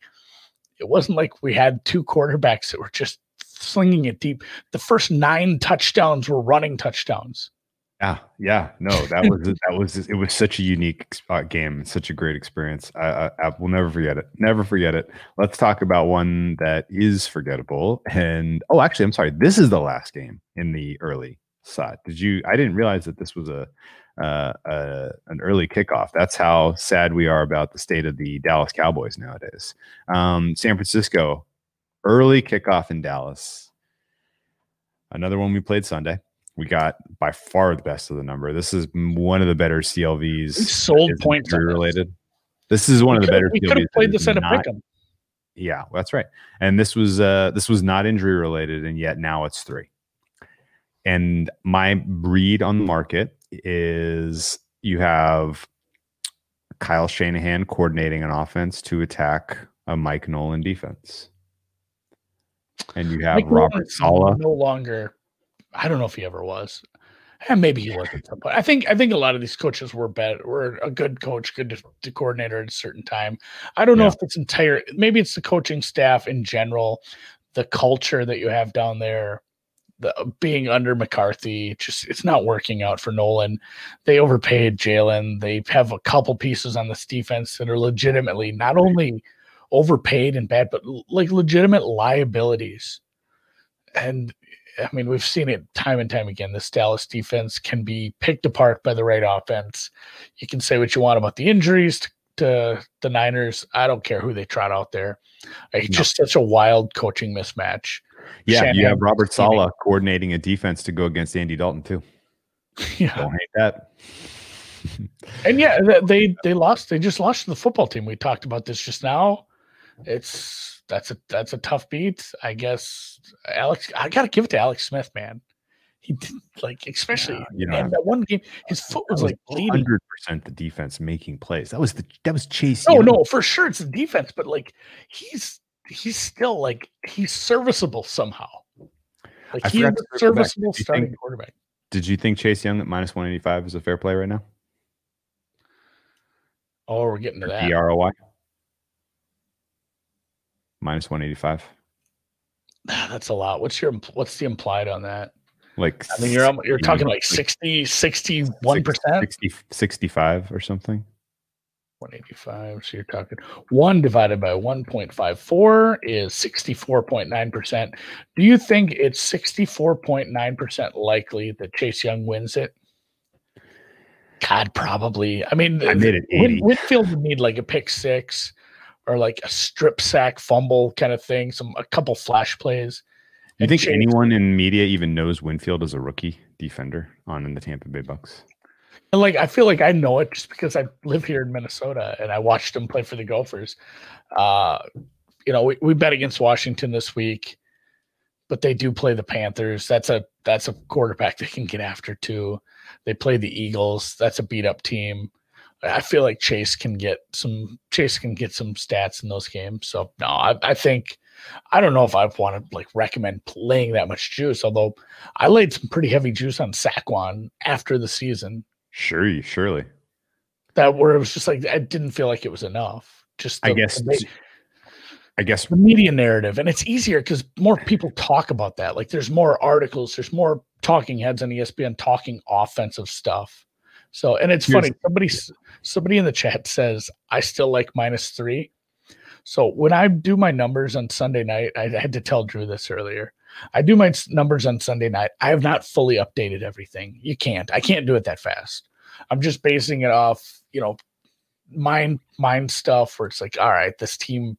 it wasn't like we had two quarterbacks that were just slinging it deep. The first nine touchdowns were running touchdowns. Yeah, yeah, no, that was that was it was such a unique uh, game, such a great experience. I, I, I, will never forget it. Never forget it. Let's talk about one that is forgettable. And oh, actually, I'm sorry. This is the last game in the early side. Did you? I didn't realize that this was a uh, uh, an early kickoff. That's how sad we are about the state of the Dallas Cowboys nowadays. Um, San Francisco, early kickoff in Dallas. Another one we played Sunday. We got by far the best of the number. This is one of the better CLVs. We sold points related. This is one we of the better. We could have played this at a pick'em. Yeah, that's right. And this was uh, this was not injury related, and yet now it's three. And my read on the market is you have Kyle Shanahan coordinating an offense to attack a Mike Nolan defense. And you have Mike Robert Saleh. No longer, I don't know if he ever was. And maybe he was at some point. I think I think a lot of these coaches were bad. Were a good coach, good to, to coordinator at a certain time. I don't know if it's entire. Maybe it's the coaching staff in general, the culture that you have down there the, being under McCarthy, just it's not working out for Nolan. They overpaid Jalen. They have a couple pieces on this defense that are legitimately not only overpaid and bad, but like legitimate liabilities. And I mean, we've seen it time and time again. This Dallas defense can be picked apart by the right offense. You can say what you want about the injuries to, to the Niners. I don't care who they trot out there. It's no. just such a wild coaching mismatch. Yeah, Shanahan you have Robert Saleh coordinating a defense to go against Andy Dalton too. Yeah, don't hate that. and yeah, they they lost. They just lost to the football team. We talked about this just now. It's that's a that's a tough beat. I guess Alex. I gotta give it to Alex Smith, man. He didn't like especially yeah, you know that one game. His foot was, was like bleeding. Hundred percent the defense making plays. That was the that was Chase. Oh no, for sure it's the defense, but like he's he's still like he's serviceable somehow. Like he's a serviceable starting think, quarterback. Did you think Chase Young at minus 185 is a fair play right now? Oh, we're getting to that. ROI minus 185. Ah, that's a lot. What's your what's the implied on that? Like I mean you're you're talking like 60 61%? 60, 65 or something. 185. So you're talking one divided by 1.54 is 64.9%. Do you think it's 64.9% likely that Chase Young wins it? God, probably. I mean, I made it 80. Winfield would need like a pick six or like a strip sack fumble kind of thing, some a couple flash plays. Do you think Chase, anyone in media even knows Winfield is a rookie defender on in the Tampa Bay Bucks? And like I feel like I know it just because I live here in Minnesota and I watched him play for the Gophers. Uh, you know, we, we bet against Washington this week, but they do play the Panthers. That's a that's a quarterback they can get after too. They play the Eagles. That's a beat up team. I feel like Chase can get some Chase can get some stats in those games. So no, I, I think I don't know if I want to like recommend laying that much juice, although I laid some pretty heavy juice on Saquon after the season Sure, surely. That where it was just like I didn't feel like it was enough. Just the, I guess I guess the media narrative, and it's easier because more people talk about that. Like there's more articles, there's more talking heads on ESPN talking offensive stuff. So, and it's funny. Somebody, somebody in the chat says, "I still like minus three. So when I do my numbers on Sunday night, I had to tell Drew this earlier. I do my numbers on Sunday night. I have not fully updated everything. You can't. I can't do it that fast. I'm just basing it off, you know, mind mind stuff where it's like, all right, this team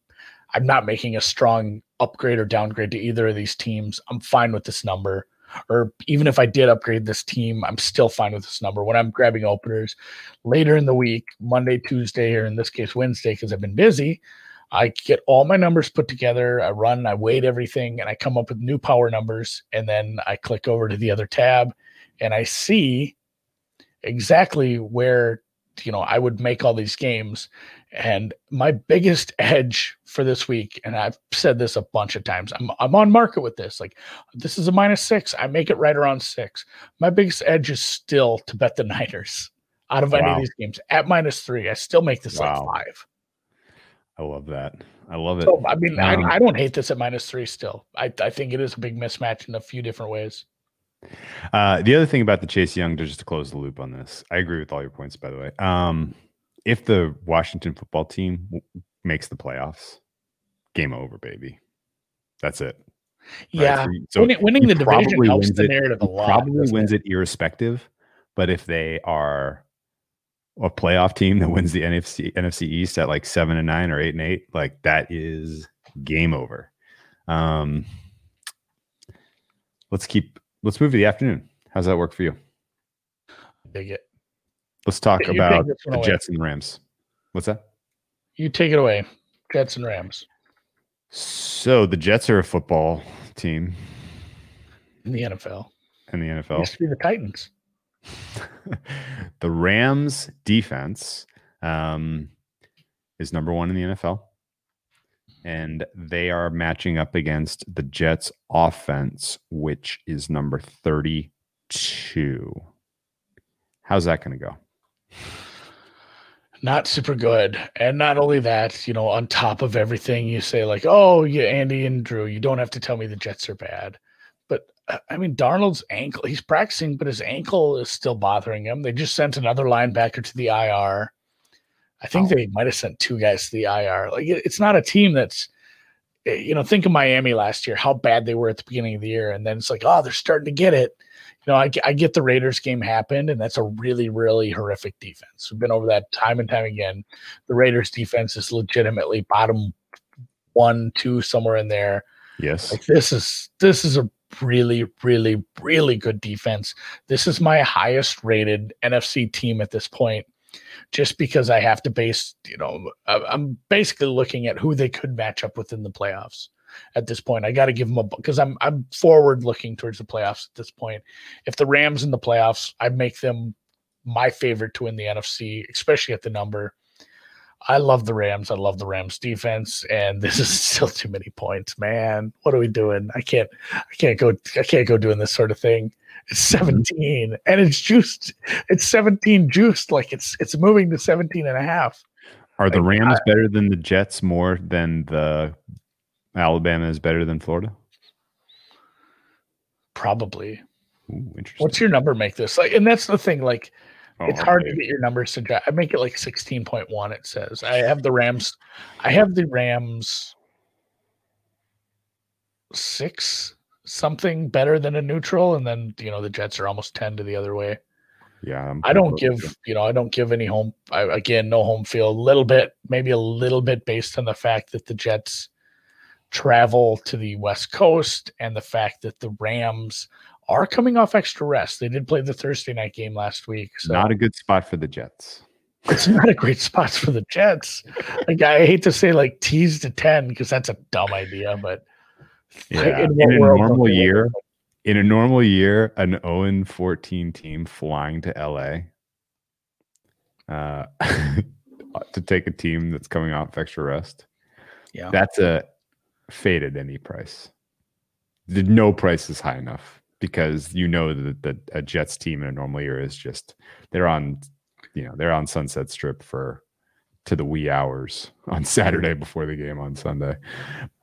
I'm not making a strong upgrade or downgrade to either of these teams. I'm fine with this number. Or even if I did upgrade this team, I'm still fine with this number. When I'm grabbing openers later in the week, Monday, Tuesday, or in this case, Wednesday, because I've been busy, I get all my numbers put together. I run, I weight everything, and I come up with new power numbers. And then I click over to the other tab and I see exactly where you know I would make all these games. And my biggest edge for this week, and I've said this a bunch of times, I'm I'm on market with this. Like this is a minus six. I make it right around six. My biggest edge is still to bet the Niners out of wow. any of these games at minus three. I still make this wow. like five. I love that. I love it. So, I mean, um, I, I, don't hate this at minus three still. I, I think it is a big mismatch in a few different ways. Uh, the other thing about the Chase Young, to just to close the loop on this, I agree with all your points, by the way. Um, if the Washington football team w- makes the playoffs, game over, baby. That's it. Yeah. Right? So, winning, winning the division helps the narrative it, a lot. Probably wins it? it irrespective. But if they are a playoff team that wins the NFC NFC East at like seven and nine or eight and eight, like that is game over. Um, let's keep let's move to the afternoon. How's that work for you? Dig it. Let's talk you about the away. Jets and Rams. What's that? You take it away. Jets and Rams. So the Jets are a football team in the NFL. In the NFL, used to be the Titans. the Rams defense um, is number one in the NFL and they are matching up against the Jets offense, which is number 32. How's that going to go? Not super good. And not only that, you know, on top of everything, you say, like, oh, yeah, Andy and Drew, you don't have to tell me the Jets are bad. I mean, Darnold's ankle, he's practicing, but his ankle is still bothering him. They just sent another linebacker to the IR. I think oh. they might have sent two guys to the IR. Like it, it's not a team that's, eh, you know, think of Miami last year, how bad they were at the beginning of the year, and then it's like, oh, they're starting to get it. You know, I, I get the Raiders game happened, and that's a really, really horrific defense. We've been over that time and time again. The Raiders defense is legitimately bottom one, two, somewhere in there. Yes, like this is this is a really, really, really good defense. This is my highest rated NFC team at this point just because I have to base, you know, I'm basically looking at who they could match up with in the playoffs at this point. I got to give them a because I'm I'm forward looking towards the playoffs at this point. If the Rams in the playoffs, I make them my favorite to win the NFC, especially at the number. I love the Rams. I love the Rams defense, and this is still too many points, man. What are we doing? I can't, I can't go, I can't go doing this sort of thing. It's mm-hmm. 17 and it's juiced. It's 17 juiced. Like it's, it's moving to 17 and a half. Are the Rams I, better than the Jets more than the Alabama is better than Florida? Probably. Ooh, interesting. What's your number make this? Like, and that's the thing, like, Oh, it's hard okay. to get your numbers to drop. I make it like 16.1, it says. I have the Rams. I have the Rams six something better than a neutral, and then you know the Jets are almost 10 to the other way. Yeah, I'm I do not give you know I don't give any home. I, again, no home field. A little bit, maybe a little bit based on the fact that the Jets travel to the West Coast and the fact that the Rams are coming off extra rest. They did play the Thursday night game last week. So not a good spot for the Jets. It's not a great spot for the Jets. like I hate to say like tease to 10 because that's a dumb idea, but yeah. in, in a normal year, in a normal year, an 0 14 team flying to LA uh, to take a team that's coming off extra rest. Yeah. That's a fade at any price. No price is high enough because you know that the, a Jets team in a normal year is just they're on you know they're on Sunset Strip for to the wee hours on Saturday before the game on Sunday.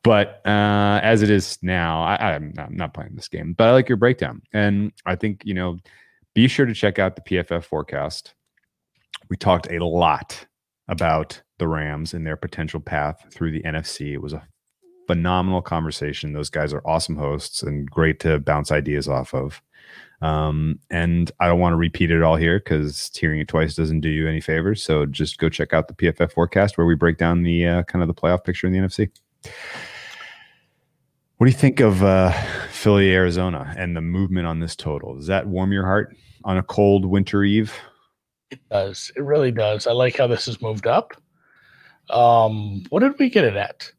But uh, as it is now, I, am not, not playing this game, but I like your breakdown, and I think you know be sure to check out the PFF forecast. We talked a lot about the Rams and their potential path through the NFC. It was a phenomenal conversation. Those guys are awesome hosts and great to bounce ideas off of. Um, and I don't want to repeat it all here because hearing it twice doesn't do you any favors. So just go check out the PFF forecast where we break down the uh, kind of the playoff picture in the NFC. What do you think of uh, Philly, Arizona, and the movement on this total? Does that warm your heart on a cold winter eve? It does. It really does. I like how this has moved up. Um, what did we get it at?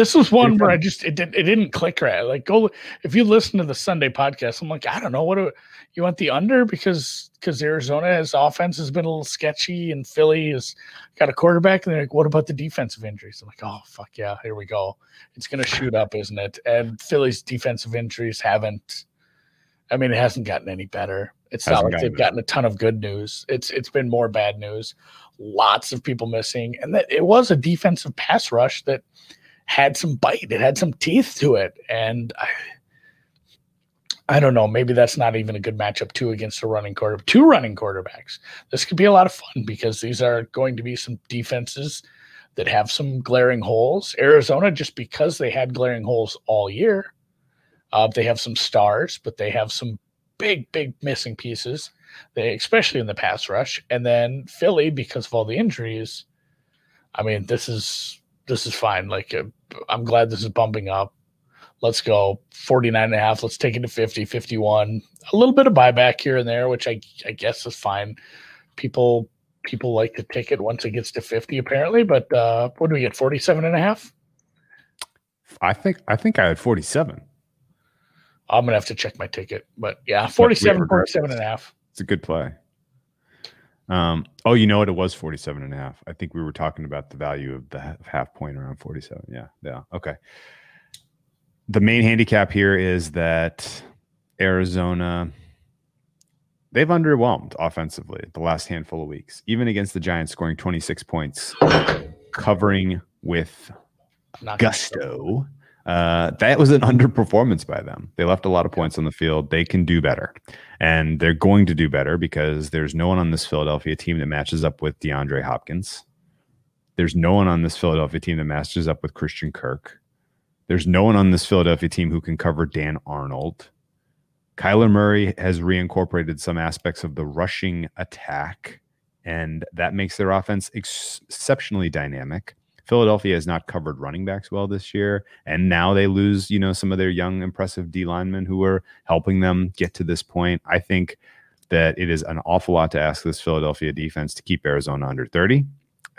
This was one where I just it didn't it didn't click right. Like go if you listen to the Sunday podcast, I'm like I don't know what do, you want the under because because Arizona's offense has been a little sketchy and Philly has got a quarterback and they're like what about the defensive injuries? I'm like oh fuck yeah here we go it's gonna shoot up isn't it? And Philly's defensive injuries haven't. I mean it hasn't gotten any better. It's hasn't not like they've gotten a ton of good news. It's it's been more bad news. Lots of people missing, and that it was a defensive pass rush that had some bite. It had some teeth to it, and I, I don't know. Maybe that's not even a good matchup two against a running quarter, two running quarterbacks. This could be a lot of fun because these are going to be some defenses that have some glaring holes. Arizona, just because they had glaring holes all year, uh, they have some stars, but they have some big, big missing pieces. They, especially in the pass rush, and then Philly because of all the injuries. I mean, this is this is fine. Like uh, I'm glad this is bumping up. Let's go 49 and a half. Let's take it to 50, 51. A little bit of buyback here and there, which I, I guess is fine. People people like to take it once it gets to 50 apparently, but uh what do we get 47 and a half? I think I think I had 47. I'm gonna have to check my ticket, but yeah, 47, 47 and a half. It's a good play. Um, oh, you know what? It was 47 and a half. I think we were talking about the value of the half point around 47. Yeah. Yeah. Okay. The main handicap here is that Arizona, they've underwhelmed offensively the last handful of weeks, even against the Giants, scoring 26 points, covering with Not gusto. Uh, that was an underperformance by them. They left a lot of points on the field. They can do better. And they're going to do better because there's no one on this Philadelphia team that matches up with DeAndre Hopkins. There's no one on this Philadelphia team that matches up with Christian Kirk. There's no one on this Philadelphia team who can cover Dan Arnold. Kyler Murray has reincorporated some aspects of the rushing attack, and that makes their offense ex- exceptionally dynamic. Philadelphia has not covered running backs well this year, and now they lose, you know, some of their young, impressive D linemen who were helping them get to this point. I think that it is an awful lot to ask this Philadelphia defense to keep Arizona under 30.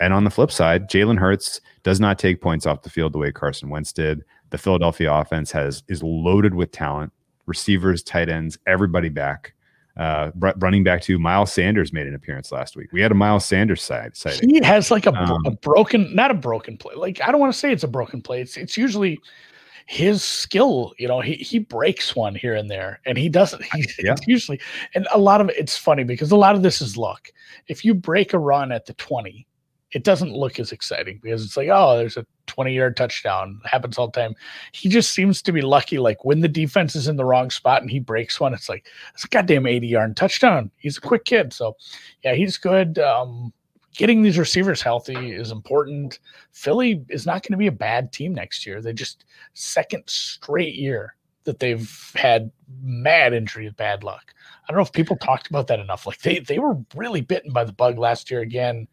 And on the flip side, Jalen Hurts does not take points off the field the way Carson Wentz did. The Philadelphia offense has is loaded with talent, receivers, tight ends, everybody back uh, running back to Miles Sanders made an appearance last week. We had a Miles Sanders side sighting. He has like a, um, a broken, not a broken play. Like I don't want to say it's a broken play. It's it's usually his skill. You know, he he breaks one here and there, and he doesn't. He, yeah. usually, and a lot of it, it's funny because a lot of this is luck. If you break a run at the twenty, it doesn't look as exciting because it's like, oh, there's a 20 yard touchdown. Happens all the time. He just seems to be lucky. Like when the defense is in the wrong spot and he breaks one, it's like, it's a goddamn 80 yard touchdown. He's a quick kid. So, yeah, he's good. Um, getting these receivers healthy is important. Philly is not going to be a bad team next year. They just second straight year that they've had mad injury, bad luck. I don't know if people talked about that enough. Like they they were really bitten by the bug last year again.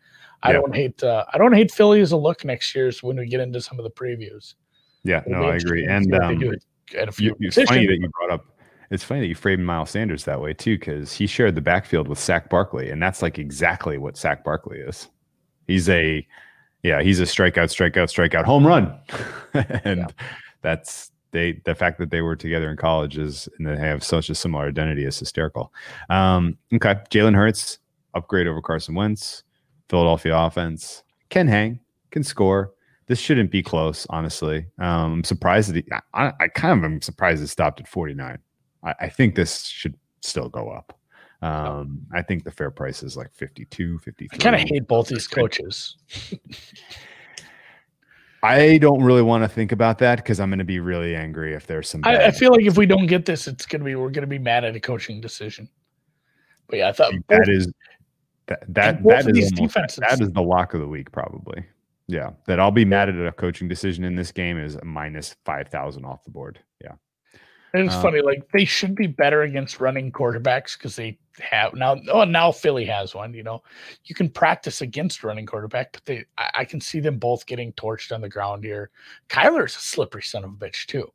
I don't hate uh, I don't hate Philly as a look next year So when we get into some of the previews. Yeah, no, I agree. And um, few you, it's funny that you brought up. It's funny that you framed Miles Sanders that way too, because he shared the backfield with Saquon Barkley, and that's like exactly what Saquon Barkley is. He's a, yeah, he's a strikeout, strikeout, strikeout, home run, and yeah. that's they. The fact that they were together in college is, and they have such a similar identity is hysterical. Um, okay, Jalen Hurts upgrade over Carson Wentz. Philadelphia offense can hang, can score. This shouldn't be close, honestly. Um, I'm surprised that he, I, I, kind of am surprised it stopped at 49. I, I think this should still go up. Um, I think the fair price is like 52, 53. I kind of hate both these coaches. I don't really want to think about that because I'm going to be really angry if there's some. I, I, feel like if we don't get this, it's going to be we're going to be mad at a coaching decision. But yeah, I thought that both, is that that, that is almost, that is the lock of the week probably. Yeah, that I'll be mad at a coaching decision in this game is a minus five thousand off the board. Yeah, And it's Um, funny, like they should be better against running quarterbacks because they have now. Oh, now Philly has one. You know, you can practice against running quarterback, but they, I, I can see them both getting torched on the ground here. Kyler's a slippery son of a bitch too.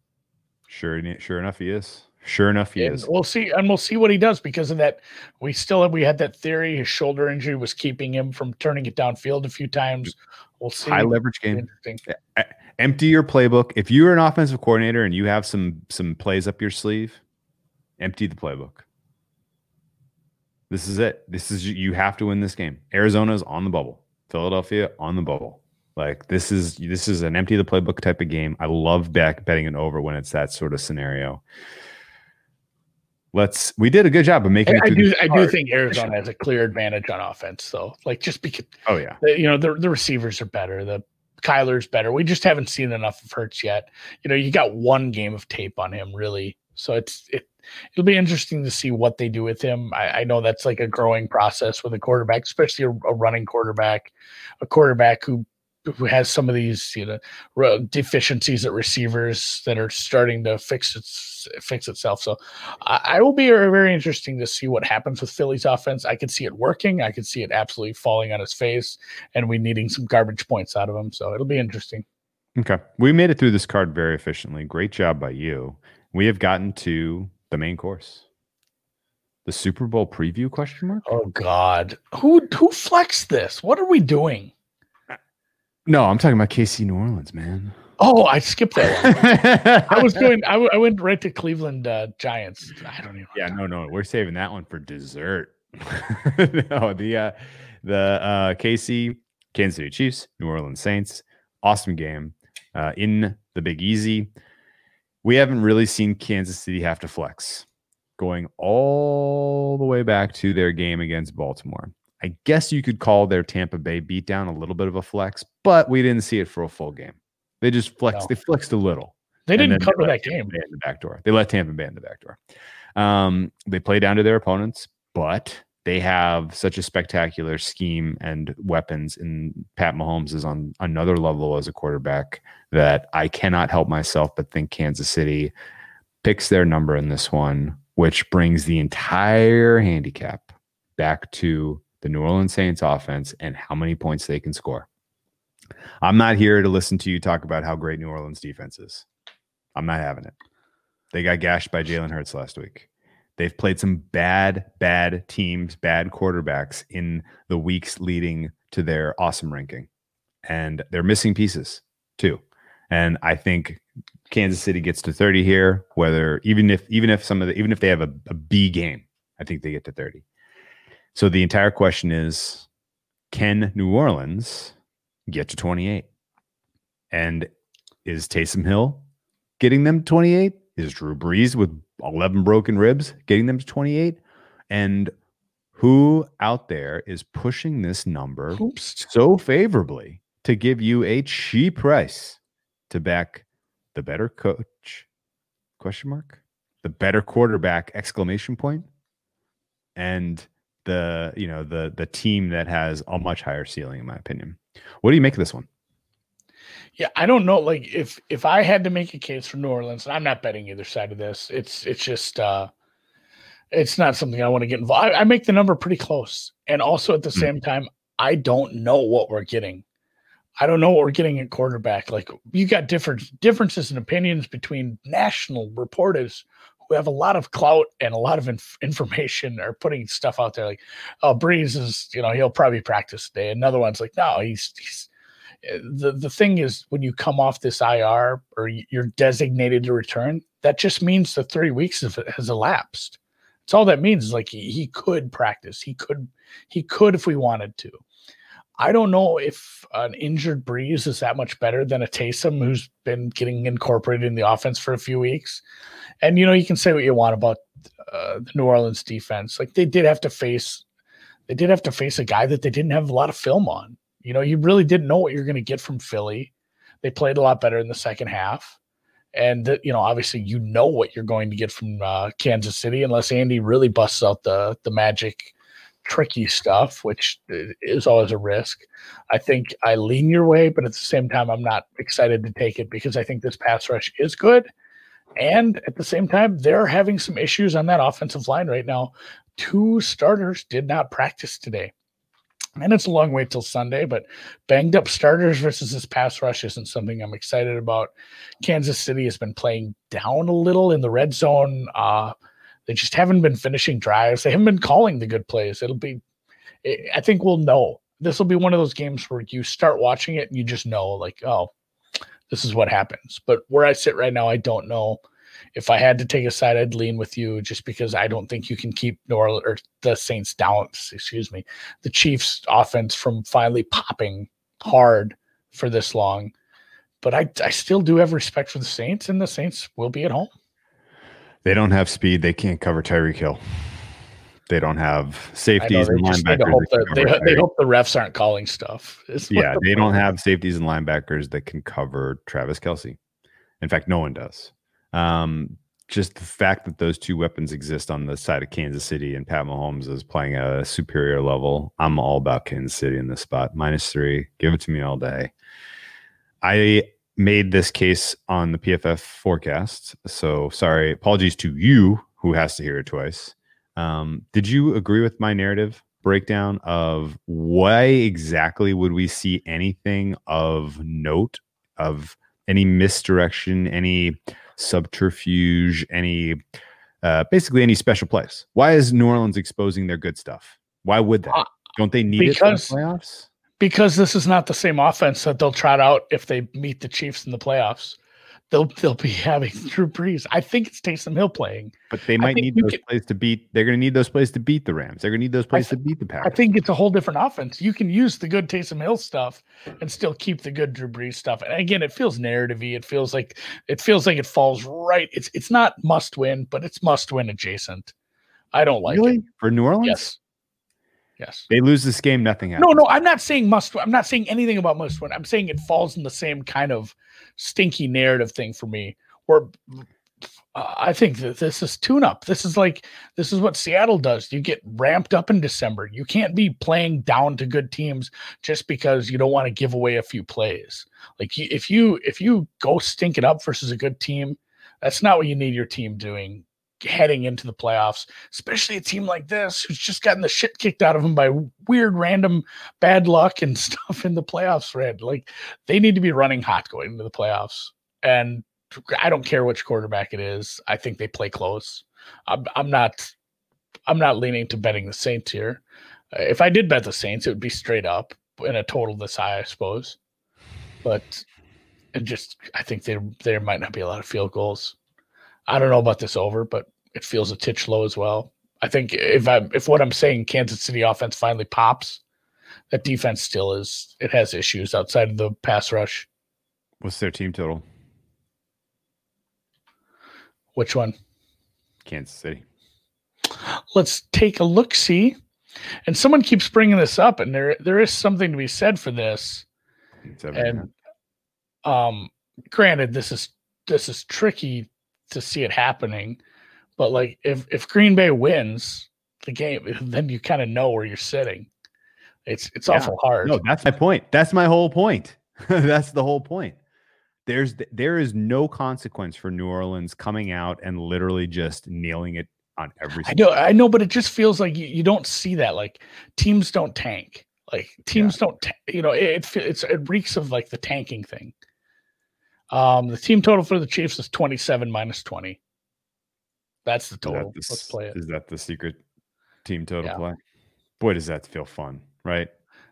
sure, sure enough, he is. Sure enough, he And is. we'll see, and we'll see what he does because of that. We still we had that theory his shoulder injury was keeping him from turning it downfield a few times. We'll see. High leverage game. Interesting. Empty your playbook. If you're an offensive coordinator and you have some some plays up your sleeve, empty the playbook. This is it. This is you have to win this game. Arizona's on the bubble. Philadelphia on the bubble. Like this is this is an empty the playbook type of game. I love back betting it over when it's that sort of scenario. Let's. We did a good job of making. I, it I do. I do think Arizona has a clear advantage on offense, though. Like just because Oh yeah. the, you know the the receivers are better, the Kyler's better. We just haven't seen enough of Hurts yet. You know, you got one game of tape on him, really. So it's it. It'll be interesting to see what they do with him. I, I know that's like a growing process with a quarterback, especially a, a running quarterback, a quarterback who who has some of these you know deficiencies at receivers that are starting to fix its fix itself. So I, I will be very, very interesting to see what happens with Philly's offense. I could see it working. I could see it absolutely falling on his face, and we needing some garbage points out of him. So it'll be interesting. Okay. We made it through this card very efficiently. Great job by you. We have gotten to the main course. The Super Bowl preview question mark? Oh God, who who flexed this? What are we doing? No, I'm talking about KC New Orleans, man. Oh, I skipped that one. I was going. I, w- I went right to Cleveland uh, Giants. I don't even. Yeah, no, no. We're saving that one for dessert. no, the uh the uh KC Kansas City Chiefs, New Orleans Saints, awesome game. Uh in the Big Easy. We haven't really seen Kansas City have to flex going all the way back to their game against Baltimore. I guess you could call their Tampa Bay beatdown a little bit of a flex, but we didn't see it for a full game. They just flexed, No. they flexed a little. They didn't then they cover that game. In the back door. They let Tampa Bay in the back door. Um, they play down to their opponents, but they have such a spectacular scheme and weapons. And Pat Mahomes is on another level as a quarterback that I cannot help myself but think Kansas City picks their number in this one, which brings the entire handicap back to the New Orleans Saints offense and how many points they can score. I'm not here to listen to you talk about how great New Orleans defense is. I'm not having it. They got gashed by Jalen Hurts last week. They've played some bad, bad teams, bad quarterbacks in the weeks leading to their awesome ranking. And they're missing pieces too. And I think Kansas City gets to 30 here, whether even if even if some of the even if they have a, a B game, I think they get to 30. So the entire question is can New Orleans get to 28? And is Taysom Hill getting them to 28? Is Drew Brees with 11 broken ribs getting them to 28? And who out there is pushing this number Oops. so favorably to give you a cheap price to back the better coach question mark the better quarterback exclamation point. point and the you know the the team that has a much higher ceiling in my opinion what do you make of this one Yeah, I don't know. Like if if I had to make a case for New Orleans, and I'm not betting either side of this. It's it's just uh it's not something I want to get involved. I, I make the number pretty close, and also at the Hmm. same time, I don't know what we're getting. I don't know what we're getting at quarterback. Like you got different differences in opinions between national reporters who have a lot of clout and a lot of inf- information are putting stuff out there like, oh, Brees is, you know, he'll probably practice today. Another one's like, no, he's he's uh, the the thing is when you come off this IR or you're designated to return, that just means the three weeks has, has elapsed. It's all that means is like he, he could practice. He could he could if we wanted to. I don't know if an injured Brees is that much better than a Taysom who's been getting incorporated in the offense for a few weeks. And you know, you can say what you want about uh, the New Orleans defense. Like they did have to face, they did have to face a guy that they didn't have a lot of film on. You know, you really didn't know what you're going to get from Philly. They played a lot better in the second half. And you know, obviously, you know what you're going to get from uh, Kansas City, unless Andy really busts out the the magic tricky stuff, which is always a risk. I think I lean your way, but at the same time, I'm not excited to take it because I think this pass rush is good. And at the same time, they're having some issues on that offensive line right now. Two starters did not practice today. And it's a long way till Sunday, but banged up starters versus this pass rush isn't something I'm excited about. Kansas City has been playing down a little in the red zone. Uh, they just haven't been finishing drives. They haven't been calling the good plays. It'll be, I think we'll know. This will be one of those games where you start watching it and you just know, like, oh, this is what happens. But where I sit right now, I don't know. If I had to take a side, I'd lean with you just because I don't think you can keep Orleans or the Saints down, excuse me, the Chiefs offense from finally popping hard for this long. But I, I still do have respect for the Saints, and the Saints will be at home. They don't have speed. They can't cover Tyreek Hill. They don't have safeties and linebackers. Hope they, they, hope the refs aren't calling stuff. Yeah, the they don't have safeties and linebackers that can cover Travis Kelce. In fact, no one does. Um, just the fact that those two weapons exist on the side of Kansas City and Pat Mahomes is playing at a superior level. I'm all about Kansas City in this spot. Minus three. Give it to me all day. I made this case on the PFF forecast. So sorry, apologies to you who has to hear it twice. Um, did you agree with my narrative breakdown of why exactly would we see anything of note of any misdirection, any subterfuge, any uh, basically any special place? Why is New Orleans exposing their good stuff? Why would they? Uh, Don't they need because, it in the playoffs? Because this is not the same offense that they'll trot out if they meet the Chiefs in the playoffs. They'll they'll be having Drew Brees. I think it's Taysom Hill playing, but they might need those can, plays to beat. They're going to need those plays to beat the Rams. They're going to need those plays th- to beat the Packers. I think it's a whole different offense. You can use the good Taysom Hill stuff and still keep the good Drew Brees stuff. And again, it feels narrativey. It feels like it feels like it falls right. It's it's not must win, but it's must win adjacent. I don't like really? it for New Orleans. Yes, Yes. They lose this game, nothing happens. No, no, I'm not saying must I'm not saying anything about must win. I'm saying it falls in the same kind of stinky narrative thing for me. Where uh, I think that this is tune up. This is like this is what Seattle does. You get ramped up in December. You can't be playing down to good teams just because you don't want to give away a few plays. Like if you if you go stinking up versus a good team, that's not what you need your team doing heading into the playoffs, especially a team like this who's just gotten the shit kicked out of them by weird, random bad luck and stuff in the playoffs. Red, like they need to be running hot going into the playoffs. And I don't care which quarterback it is. I think they play close. I'm, I'm not. I'm not leaning to betting the Saints here. If I did bet the Saints, it would be straight up in a total this high, I suppose. But it just, I think there there might not be a lot of field goals. I don't know about this over, but it feels a titch low as well. I think if I'm if what I'm saying Kansas City offense finally pops, that defense still is it has issues outside of the pass rush. What's their team total? Which one? Kansas City. Let's take a look see. And someone keeps bringing this up and there there is something to be said for this. And um granted this is this is tricky to see it happening but like if if Green Bay wins the game, then you kind of know where you're sitting. It's it's yeah. awful hard. No, that's my point. That's my whole point. that's the whole point. There's there is no consequence for New Orleans coming out and literally just nailing it on every. I know, I know, but it just feels like you, you don't see that. Like teams don't tank. Like teams yeah. don't, ta- you know, it, it it's it reeks of like the tanking thing. Um, the team total for the Chiefs is 27 minus 20. That's the total. The, Let's play it. Is that the secret team total yeah. play? Boy, does that feel fun, right?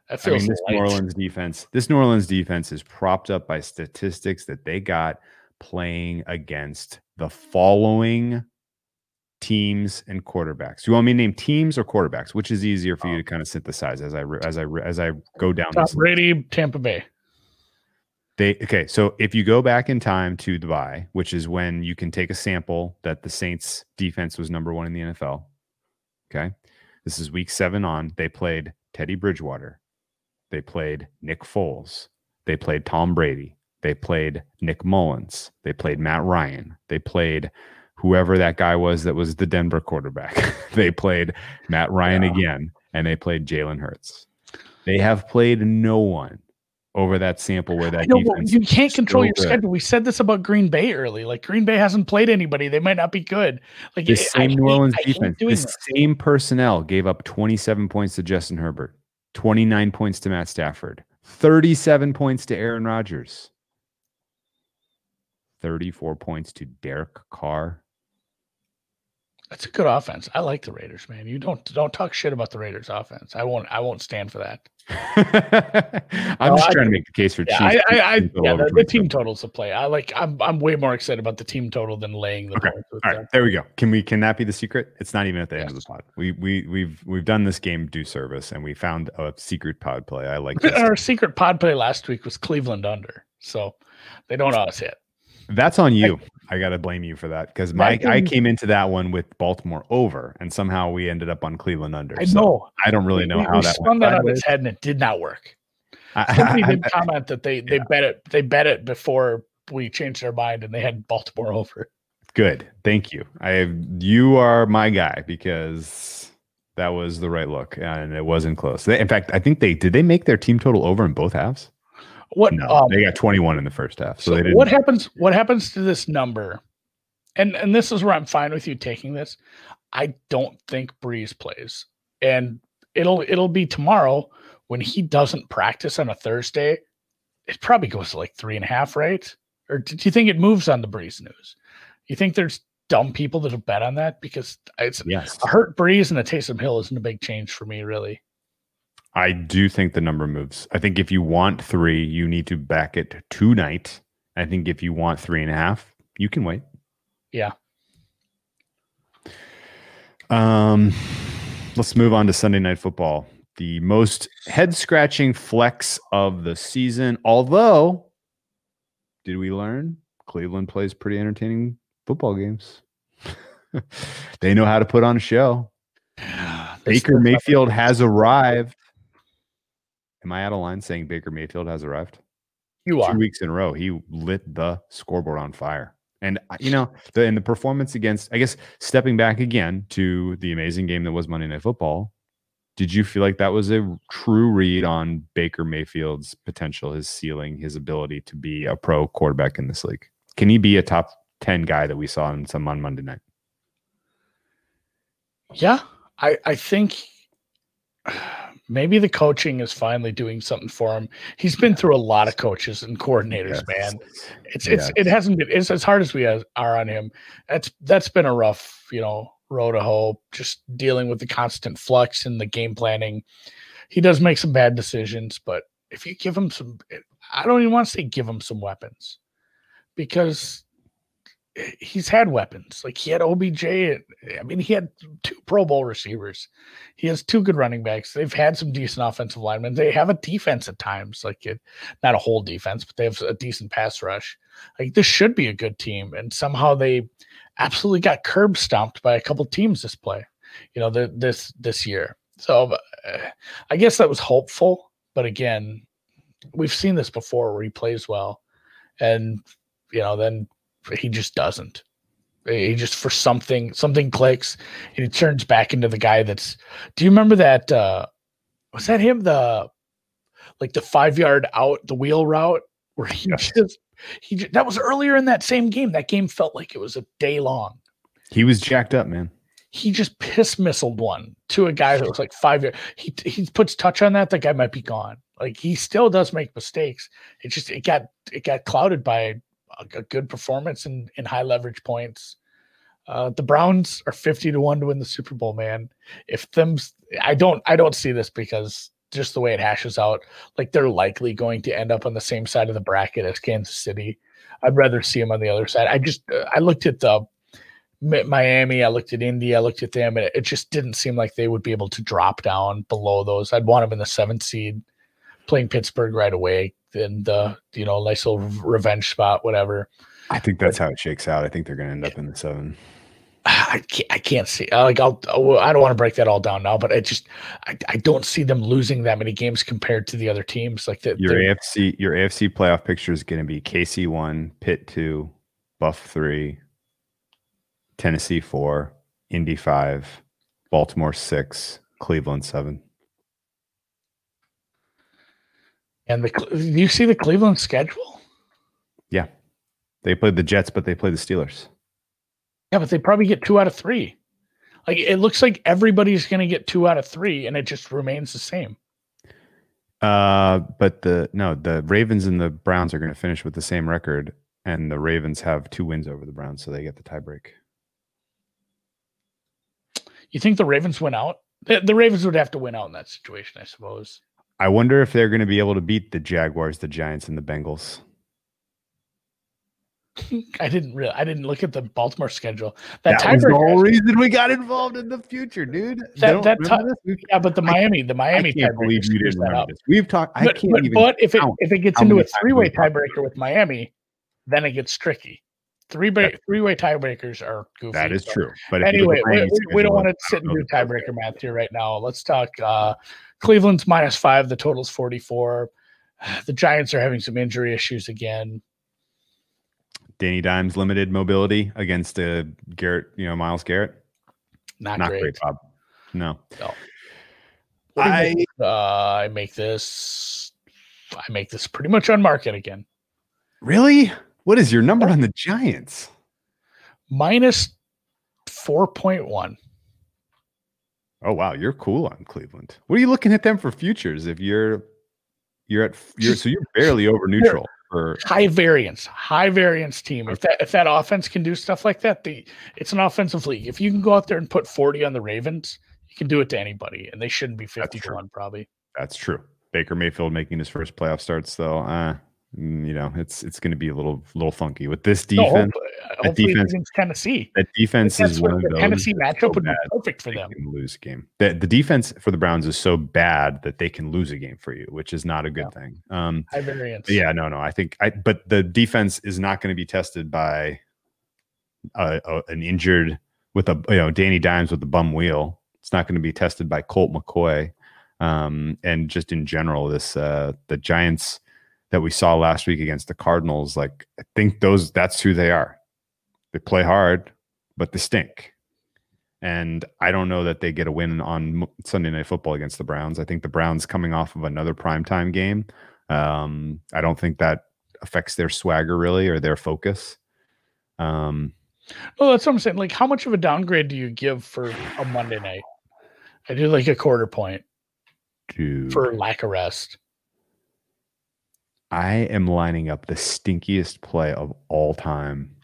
That feels I mean, this light. New Orleans defense, this New Orleans defense is propped up by statistics that they got playing against the following teams and quarterbacks. Do you want me to name teams or quarterbacks? Which is easier for you oh. to kind of synthesize as I as I as I go down? Tom Brady, Tampa Bay. They okay, so if you go back in time to the bye, which is when you can take a sample that the Saints defense was number one in the NFL. Okay. This is week seven on. They played Teddy Bridgewater. They played Nick Foles. They played Tom Brady. They played Nick Mullens. They played Matt Ryan. They played whoever that guy was that was the Denver quarterback. they played Matt Ryan yeah. again. and they played Jalen Hurts. They have played no one over that sample where that know, defense you can't control your good. schedule. We said this about Green Bay early. Like Green Bay hasn't played anybody. They might not be good. Like The same I New Orleans I defense, the this. same personnel gave up 27 points to Justin Herbert, 29 points to Matt Stafford, 37 points to Aaron Rodgers, 34 points to Derek Carr. That's a good offense. I like the Raiders, man. You don't don't talk shit about the Raiders offense. I won't I won't stand for that. I'm No, just I- trying to make the case for Yeah, Chiefs. I, I, I yeah, the, the team totals a play. I like I'm I'm way more excited about the team total than laying the Okay. with them. there we go. Can we? Can that be the secret? It's not even at the end of the pod. We we we've we've done this game due service, and we found a secret pod play. I like. Our secret pod play last week was Cleveland under, so they don't always hit. That's on you. I got to blame you for that because my I came into that one with Baltimore over, and somehow we ended up on Cleveland under. I So know. I don't really know we, how we that spun went. that on its head and it did not work. I- Somebody I- did I- comment that they they yeah. bet it they bet it before we changed their mind and they had Baltimore over. Good. Thank you. I you are my guy because that was the right look and it wasn't close. They, in fact, I think they did they make their team total over in both halves? What No, um, they got 21 in the first half. So, so they didn't what happens what happens to this number? And and this is where I'm fine with you taking this. I don't think Brees plays. And it'll it'll be tomorrow when he doesn't practice on a Thursday. It probably goes to like three and a half, right? Or do you think it moves on the Brees news? You think there's dumb people that'll bet on that? Because it's Yes. a hurt Brees and a Taysom Hill isn't a big change for me, really. I do think the number moves. I think if you want three, you need to back it tonight. I think if you want three and a half, you can wait. Yeah. Um, let's move on to Sunday Night Football, the most head scratching flex of the season. Although, did we learn Cleveland plays pretty entertaining football games? they know how to put on a show. Baker Mayfield has arrived. Am I out of line saying Baker Mayfield has arrived? You are. Two weeks in a row, he lit the scoreboard on fire. And you know, the and the performance against, I guess, stepping back again to the amazing game that was Monday Night Football. Did you feel like that was a true read on Baker Mayfield's potential, his ceiling, his ability to be a pro quarterback in this league? Can he be a top ten guy that we saw in some on Monday night? Yeah, I I think maybe the coaching is finally doing something for him. He's been through a lot of coaches and coordinators, man. It's it's it hasn't been it's as hard as we are on him. That's that's been a rough, you know, road to hope. Just dealing with the constant flux and the game planning. He does make some bad decisions, but if you give him some, I don't even want to say give him some weapons, because he's had weapons. Like he had OBJ. I mean, he had two Pro Bowl receivers. He has two good running backs. They've had some decent offensive linemen. They have a defense at times, like it, not a whole defense, but they have a decent pass rush. Like this should be a good team, and somehow they absolutely got curb stomped by a couple teams this play. You know, the, this this year. So uh, I guess that was hopeful, but again, we've seen this before where he plays well, and you know then he just doesn't. He just for something something clicks and he turns back into the guy that's. Do you remember that? uh Was that him? The like the five yard out the wheel route where he Yes. just he ju- that was earlier in that same game. That game felt like it was a day long. He was jacked up, man. He just piss missiled one to a guy that was like five years. He he puts touch on that, that guy might be gone. Like he still does make mistakes. It just it got it got clouded by a, a good performance and in high leverage points. Uh, the Browns are fifty to one to win the Super Bowl, man. If them, I don't I don't see this because just the way it hashes out, like they're likely going to end up on the same side of the bracket as Kansas City. I'd rather see them on the other side. I just uh, I looked at the Miami, I looked at India, I looked at them, and it just didn't seem like they would be able to drop down below those. I'd want them in the seventh seed, playing Pittsburgh right away, and the you know nice little revenge spot, whatever. I think that's how it shakes out. I think they're going to end up in the seven. I can't, I can't see uh, like I'll oh, I don't want to break that all down now, but I just I, I don't see them losing that many games compared to the other teams. Like that, Your AFC, your AFC playoff picture is going to be KC one, Pitt two, Buff three, Tennessee four, Indy five, Baltimore six, Cleveland seven. And the do you see the Cleveland schedule? Yeah, they played the Jets, but they play the Steelers. Yeah, but they probably get two out of three. Like it looks like everybody's going to get two out of three, and it just remains the same. Uh, but the no, the Ravens and the Browns are going to finish with the same record, and the Ravens have two wins over the Browns, so they get the tiebreak. You think the Ravens win out? The, the Ravens would have to win out in that situation, I suppose. I wonder if they're going to be able to beat the Jaguars, the Giants, and the Bengals. I didn't really. I didn't look at the Baltimore schedule. That, That was the whole reason we got involved in the future, dude. That- that remember ti- this? We've- Yeah, but the I- Miami, the I Miami can't believe you didn't that up. this. We've talked. I But, can't but, even. but if it if it gets into a three way we've talked about tiebreaker with Miami, then it gets tricky. Three ba- three way tiebreakers are goofy. That is so- true. But Anyway, we, we- we don't want to sit and do tiebreaker math here right now. Let's talk. Uh, Cleveland's minus five. The total's forty four. The Giants are having some injury issues again. Danny Dimes limited mobility against uh, Garrett, you know, Myles Garrett. Not, Not great. great, Bob. No. No. What do you I uh, I make this. I make this pretty much on market again. really. What is your number on the Giants? Minus four point one. Oh wow, you're cool on Cleveland. What are you looking at them for futures? If you're you're at you're so you're barely over neutral for high variance, high variance team. If that if that offense can do stuff like that, the it's an offensive league. If you can go out there and put 40 on the Ravens, you can do it to anybody, and they shouldn't be 50 to 1 probably. that's true. Baker Mayfield making his first playoff starts though. Uh, you know, it's it's going to be a little little funky with this No, defense. hopefully, hopefully defense- against Tennessee. that defense is one of the Tennessee matchup so would be perfect for they them. can lose a game. The, the defense for the Browns is so bad that they can lose a game for you, which is not a good thing. Um, High variance. yeah, no, no. I think I, but the defense is not going to be tested by a, a, an injured with a you know Danny Dimes with the bum wheel. It's not going to be tested by Colt McCoy, um, and just in general, this uh, the Giants that we saw last week against the Cardinals. Like I think those that's who they are. They play hard, but they stink. And I don't know that they get a win on Sunday Night Football against the Browns. I think the Browns coming off of another primetime game. Um, I don't think that affects their swagger really or their focus. Um, Well, that's what I'm saying. Like, how much of a downgrade do you give for a Monday night? I do like a quarter point to for lack of rest. I am lining up the stinkiest play of all time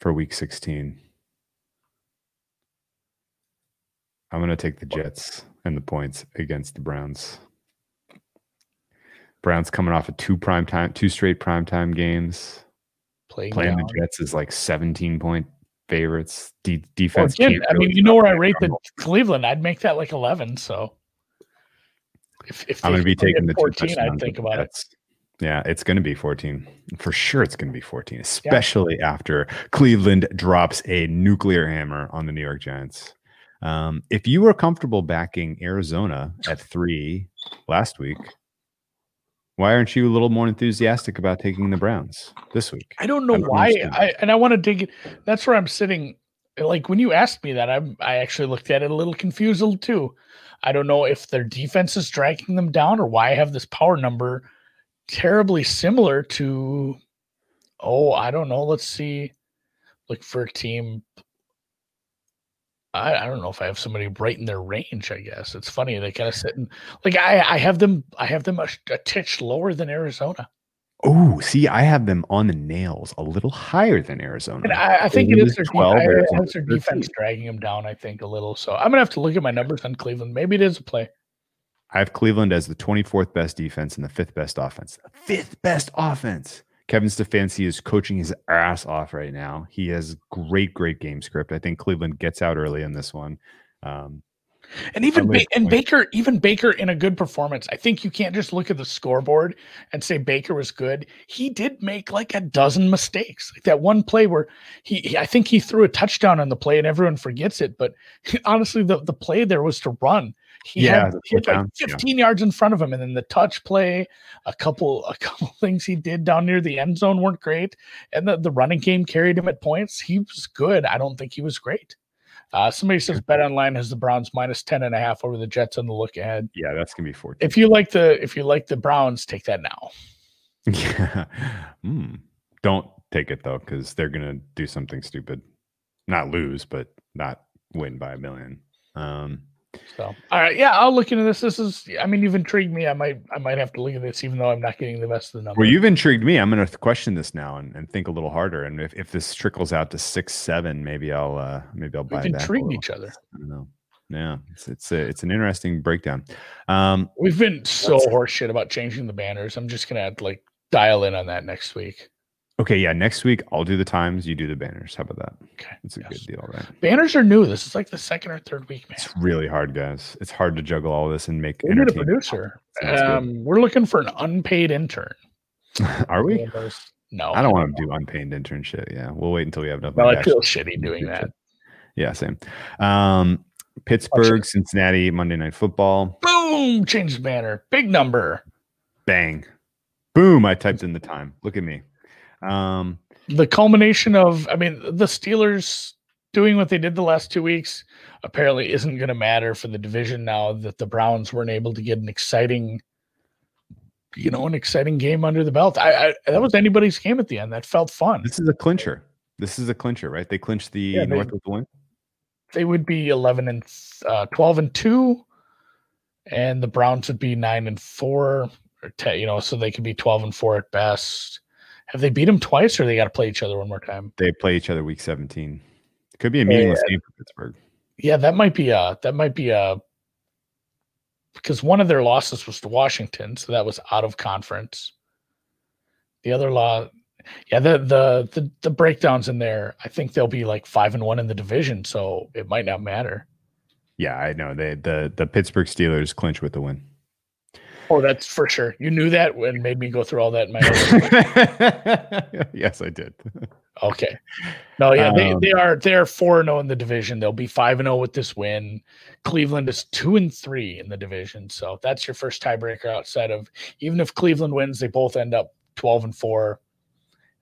for week 16. I'm going to take the Jets and the points against the Browns. Browns coming off of two prime time, two straight primetime games. Playing, Playing the Jets is like 17 point favorites. De- Well, defense. again, I mean, you know where I rate the. Cleveland. I'd make that like 11. So if, if I'm going to be taking the two 14, I'd think about it. Yeah, it's going to be 14. For sure, it's going to be 14, especially after Cleveland drops a nuclear hammer on the New York Giants. Um, if you were comfortable backing Arizona at three last week, why aren't you a little more enthusiastic about taking the Browns this week? I don't know I don't why. I and I want to dig it. That's where I'm sitting. Like when you asked me that, I I actually looked at it a little confused too. I don't know if their defense is dragging them down or why I have this power number terribly similar to. Oh, I don't know. Let's see. Look for a team. I, I don't know if I have somebody right in their range. I guess it's funny they kind of sit in like I I have them I have them a, a titch lower than Arizona. Oh, see, I have them on the nails a little higher than Arizona. And I, I think it is their, is def- 12, I- their defense dragging them down. I think a little. So I'm gonna have to look at my numbers on Cleveland. Maybe it is a play. I have Cleveland as the 24th best defense and the fifth best offense. Fifth best offense. Kevin Stefanski is coaching his ass off right now. He has great, great game script. I think Cleveland gets out early in this one. Um, And even ba- and. Baker, even Baker in a good performance. I think you can't just look at the scoreboard and say Baker was good. He did make like a dozen mistakes. Like that one play where he, he- I think he threw a touchdown on the play and everyone forgets it. But honestly, the, the play there was to run. He Yeah, had, he had like touchdown, yeah. 15 yards in front of him, and then the touch play, a couple, a couple things he did down near the end zone weren't great, and the, the running game carried him at points. He was good. I don't think he was great. Uh, somebody says Bet Online has the Browns minus 10 and a half over the Jets on the look ahead. Yeah, that's gonna be 14. If you like the if you like the Browns, take that now. Yeah. Hmm. Don't take it though, because they're gonna do something stupid. Not lose, but not win by a million. Um, So all right, yeah, I'll look into this. This is I mean, you've intrigued me. I might I might have to look at this even though I'm not getting the best of the number. well, you've intrigued me. I'm gonna question this now and, and think a little harder. And if, if this trickles out to six, seven, maybe I'll uh maybe I'll buy We've intrigued each other. I don't know. Yeah, it's it's a, it's an interesting breakdown. Um, We've been so horseshit about changing the banners. I'm just gonna have to like dial in on that next week. Okay, yeah, next week I'll do the times, you do the banners. How about that? Okay. It's a Yes. good deal, right? Banners are new. This is like the second or third week, man. It's really hard, guys. It's hard to juggle all this and make. We need a producer. Um, we're looking for an unpaid intern. Are we? No, I don't want to do unpaid intern shit. Yeah, we'll wait until we have enough. Well, I feel shitty doing that. shit. Yeah, same. Um, Pittsburgh, Cincinnati, Monday Night Football. Boom! Change the banner. Big number. Bang, boom! I typed in the time. Look at me. Um, The culmination of, I mean, the Steelers doing what they did the last two weeks apparently isn't going to matter for the division now that the Browns weren't able to get an exciting, you know, an exciting game under the belt. I, I that was anybody's game at the end. That felt fun. this is a clincher. This is a clincher, right? They clinched the Yeah, they- North with the win. They would be eleven and uh, twelve and two, and the Browns would be nine and four, or ten, you know, so they could be twelve and four at best. Have they beat them twice, or they got to play each other one more time? They play each other week 17. It Could be a oh, meaningless game for Pittsburgh. Yeah, that might be a that might be a because one of their losses was to Washington, so that was out of conference. The other law, yeah, the the the the breakdowns in there, I think they'll be like five and one in the division, so it might not matter. Yeah, I know. They the the Pittsburgh Steelers clinch with the win. Oh, that's for sure. You knew that and made me go through all that in my yes, I did. Okay. No, yeah, they, Um, they are they're four and zero in the division. They'll be five and zero with this win. Cleveland is two and three in the division, so that's your first tiebreaker. Outside of even if Cleveland wins, they both end up twelve and four.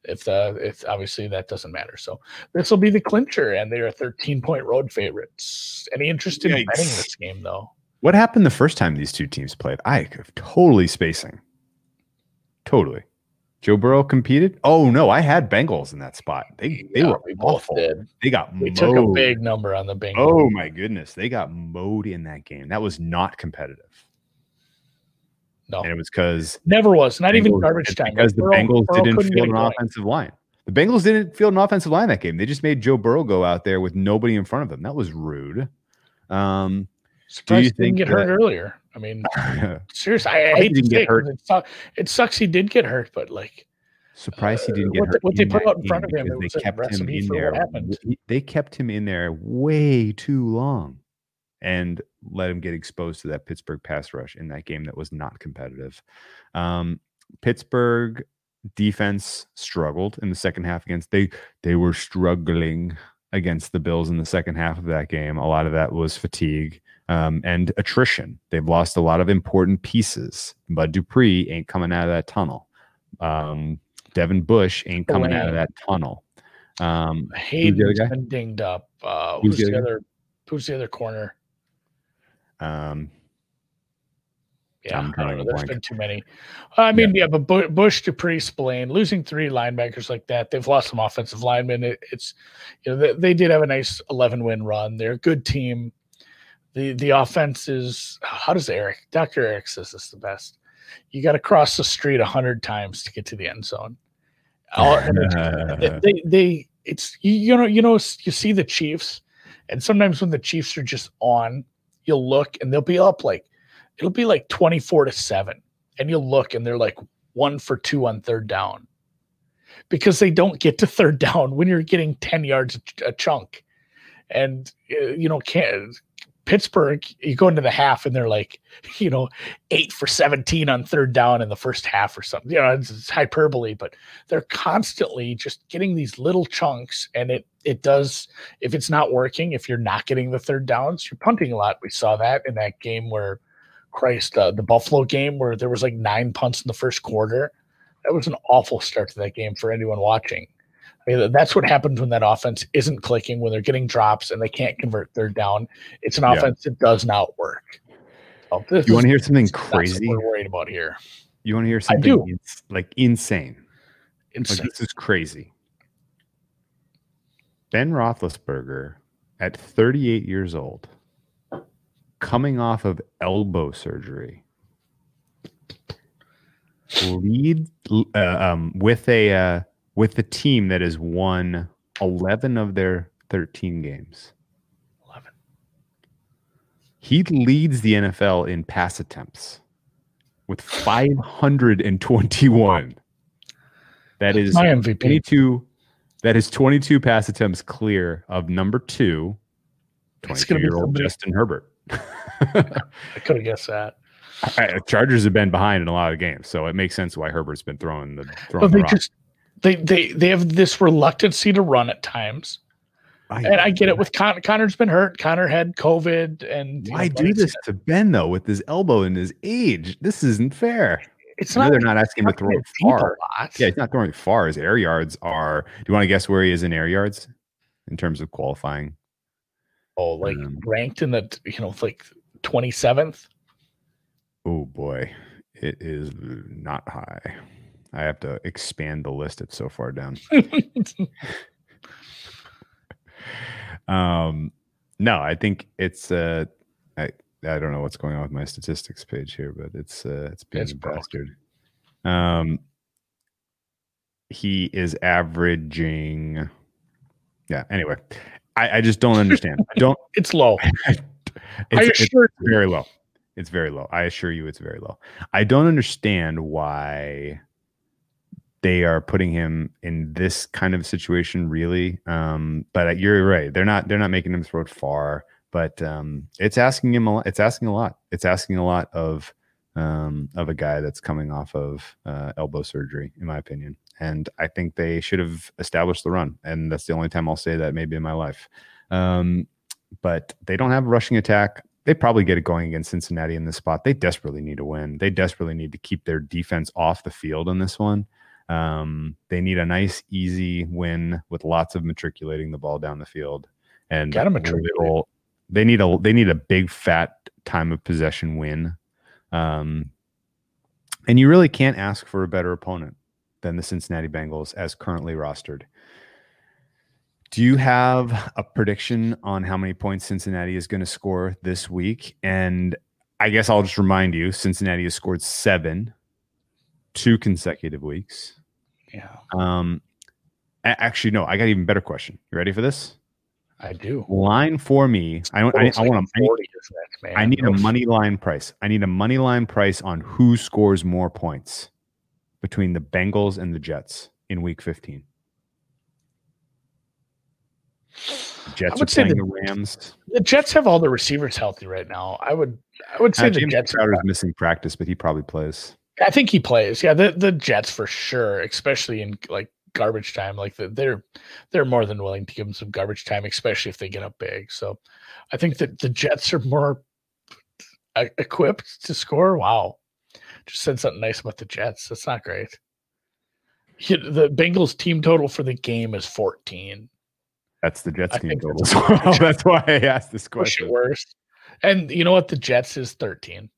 If the if obviously that doesn't matter, so this will be the clincher, and they are thirteen point road favorites. Any interest in Yikes. betting this game though? What happened the first time these two teams played? I totally spacing. Totally. Joe Burrow competed. Oh no, I had Bengals in that spot. They they Yeah, were we both awful. did. They got We mowed. took a big number on the Bengals. Oh my goodness, they got mowed in that game. That was not competitive, no, and it was because never was. Not even garbage time. because Like, the Burrow- Bengals Burrow didn't field an going. offensive line. The Bengals didn't field an offensive line that game. They just made Joe Burrow go out there with nobody in front of him. That was rude. Um, Surprised you he didn't think get hurt earlier? I mean, seriously, I, I hate to get hurt. It, su- it sucks he did get hurt, but like, surprised he didn't Uh, get what hurt. what they put out in front of him, because it was They kept him in there. They kept him in there way too long, and let him get exposed to that Pittsburgh pass rush in that game that was not competitive. Um, Pittsburgh defense struggled in the second half against they they were struggling against the Bills in the second half of that game. A lot of that was fatigue um, and attrition. They've lost a lot of important pieces. Bud Dupree ain't coming out of that tunnel. Um, Devin Bush ain't coming out of that tunnel. Um, Haden's guy? been dinged up. Uh, Who's who's the the other other? Who's the other corner? um, Yeah, I'm I don't know. a There's blank. been too many. I mean, yeah, but Bu- Bush, Dupree, Spillane, losing three linebackers like that, they've lost some offensive linemen. It, it's you know they, they did have a nice 11 win run. They're a good team. The the offense is how does Eric Dr. Eric says this the best. You got to cross the street a hundred times to get to the end zone. All- and they they it's you, you know you know you see the Chiefs, and sometimes when the Chiefs are just on, you'll look and they'll be up like it'll be like twenty four to seven, and you'll look and they're like one for two on third down, because they don't get to third down when you're getting ten yards a, chunk, and uh, you know can't. Pittsburgh, you go into the half and they're like, you know, eight for 17 on third down in the first half or something. You know, it's, it's hyperbole, but they're constantly just getting these little chunks and it it does if it's not working if you're not getting the third downs you're punting a lot. We saw that in that game where christ uh, the buffalo game where there was like nine punts in the first quarter. That was an awful start to that game for anyone watching I mean, that's what happens when that offense isn't clicking, when they're getting drops and they can't convert third down. It's an Yeah. offense that does not work. So You want to hear something that's what crazy? we're worried about here. You want to hear I something do. ins- like insane? Like this is crazy. Ben Roethlisberger, at 38 years old, coming off of elbow surgery, lead uh, um, with a uh, with the team that has won 11 of their 13 games. 11. He leads the NFL in pass attempts with 521. That is My MVP. 22 that is 22 pass attempts clear of number 2 It's gonna 22 be year old Justin Herbert. I could have guessed that. I- Chargers have been behind in a lot of games, so it makes sense why Herbert's been throwing the throwing But the they rock. just they they they have this reluctancy to run at times. And I get it with Con- Conner's been hurt. Conner had COVID and why know, do this to Ben though with his elbow and his age? This isn't fair. It's I not they're not asking him to throw it far. Yeah, he's not throwing it far. His air yards are. Do you want to guess where he is in air yards in terms of qualifying? Oh, like Um, ranked in the you know like twenty seventh. Oh boy, it is not high. I have to expand the list. It's so far down. Um, no, I think it's. Uh, I I don't know what's going on with my statistics page here, but it's uh, it's being It's a bastard. Um, he is averaging. Yeah. Anyway, I I just don't understand. I don't. it's low. I It's, it's assure you. very low. It's very low. I assure you, it's very low. I don't understand why they are putting him in this kind of situation, really. Um, but you're right. They're not. They're not making him throw it far. But um, it's asking him. A lot, it's asking a lot. It's asking a lot of um, of a guy that's coming off of uh, elbow surgery, in my opinion. And I think they should have established the run. And that's the only time I'll say that maybe in my life. Um, but they don't have a rushing attack. They probably get it going against Cincinnati in this spot. They desperately need to win. They desperately need to keep their defense off the field in this one. Um, they need a nice, easy win with lots of matriculating the ball down the field. And matriculate. little- they need a they need a big fat time of possession win. Um, and you really can't ask for a better opponent than the Cincinnati Bengals as currently rostered. Do you have a prediction on how many points Cincinnati is going to score this week? And I guess I'll just remind you Cincinnati has scored seven, two consecutive weeks. Yeah, Um, actually, no, I got an even better question. You ready for this? I do. Line for me. I, don't- I, I want to. 40, isn't it, man? I need a money line price. I need a money line price on who scores more points between the Bengals and the Jets in Week 15. The Jets would are say playing the- the Rams. The Jets have all the receivers healthy right now. I would I would say Uh, the James Jets. Crowder is missing practice, but he probably plays. I think he plays. Yeah, the the Jets for sure, especially in like garbage time. Like the, they're they're more than willing to give him some garbage time, especially if they get up big. So I think that the Jets are more equipped to score. Wow, just said something nice about the Jets. That's not great. The Bengals team total for the game is 14. That's the Jets I team total. that's- well. That's why I asked this question. worse. And you know what? The Jets is 13.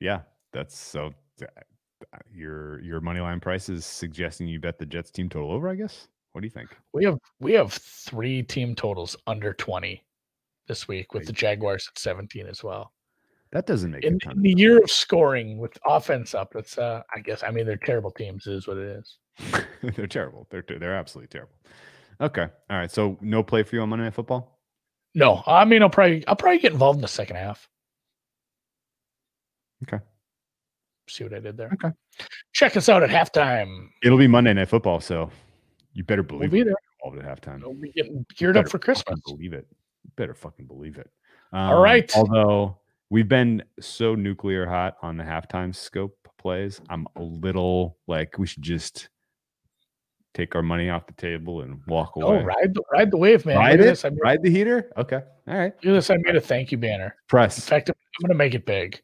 Yeah, that's so. Uh, Your your money line price is suggesting you bet the Jets team total over. I guess. What do you think? We have we have three team totals under 20 this week with the Jaguars at 17 as well. That doesn't make In, in the year of scoring with offense up, That's uh I guess I mean they're terrible teams, is what it is. they're terrible. They're they're absolutely terrible. Okay. All right. So no play for you on Monday Night Football. No, I mean I'll probably I'll probably get involved in the second half. Okay. See what I did there. Okay. Check us out at halftime. It'll be Monday Night Football, so you better believe We'll believe be we're there. involved at halftime. We'll be getting geared up for Christmas. Believe it. You better fucking believe it. All Um, right. Although we've been so nuclear hot on the halftime scope plays, I'm a little like we should just take our money off the table and walk away. Oh, away. ride the ride the wave, man. Ride look it. this. Made, Ride the heater. Okay. All right. look at this. I made a thank you banner. Press. In fact, I'm gonna make it big.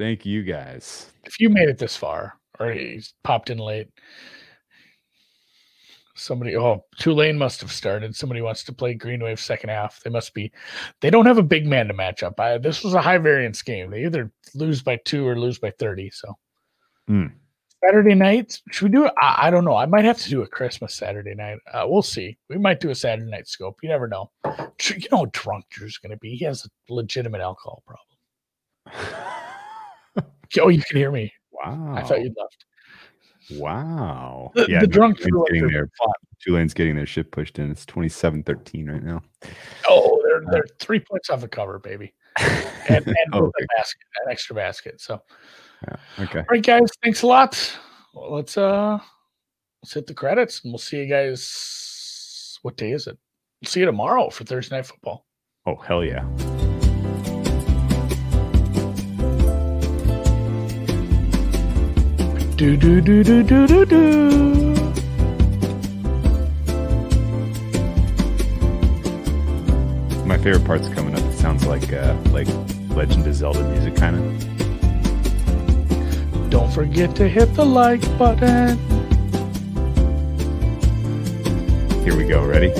Thank you guys. If you made it this far or you popped in late, Somebody, oh, Tulane must have started. Somebody wants to play Green Wave second half. They must be. They don't have a big man to match up. I, this was a high variance game. They either lose by two or lose by thirty. So Hmm. Saturday night, should we do it? I, I don't know. I might have to do a Christmas Saturday night. Uh, we'll see. We might do a Saturday night scope. You never know. You know how drunk Drew's going to be. He has a legitimate alcohol problem. Oh, you can hear me. Wow. I thought you'd left. Wow. The- the drunk Tulane's getting their, Tulane's getting their shit pushed in. It's 27-13 right now. Oh, they're they're three points off the cover, baby, and, and Oh, okay. a basket, an extra basket. So, Yeah, okay. all right, guys, thanks a lot. Well, let's uh, let's hit the credits, and we'll see you guys. What day is it? We'll see you tomorrow for Thursday night football. Oh, hell yeah. Do do do do do do do. My favorite part's coming up. It sounds like uh, like Legend of Zelda music, kind of. Don't forget to hit the like button. Here we go. Ready?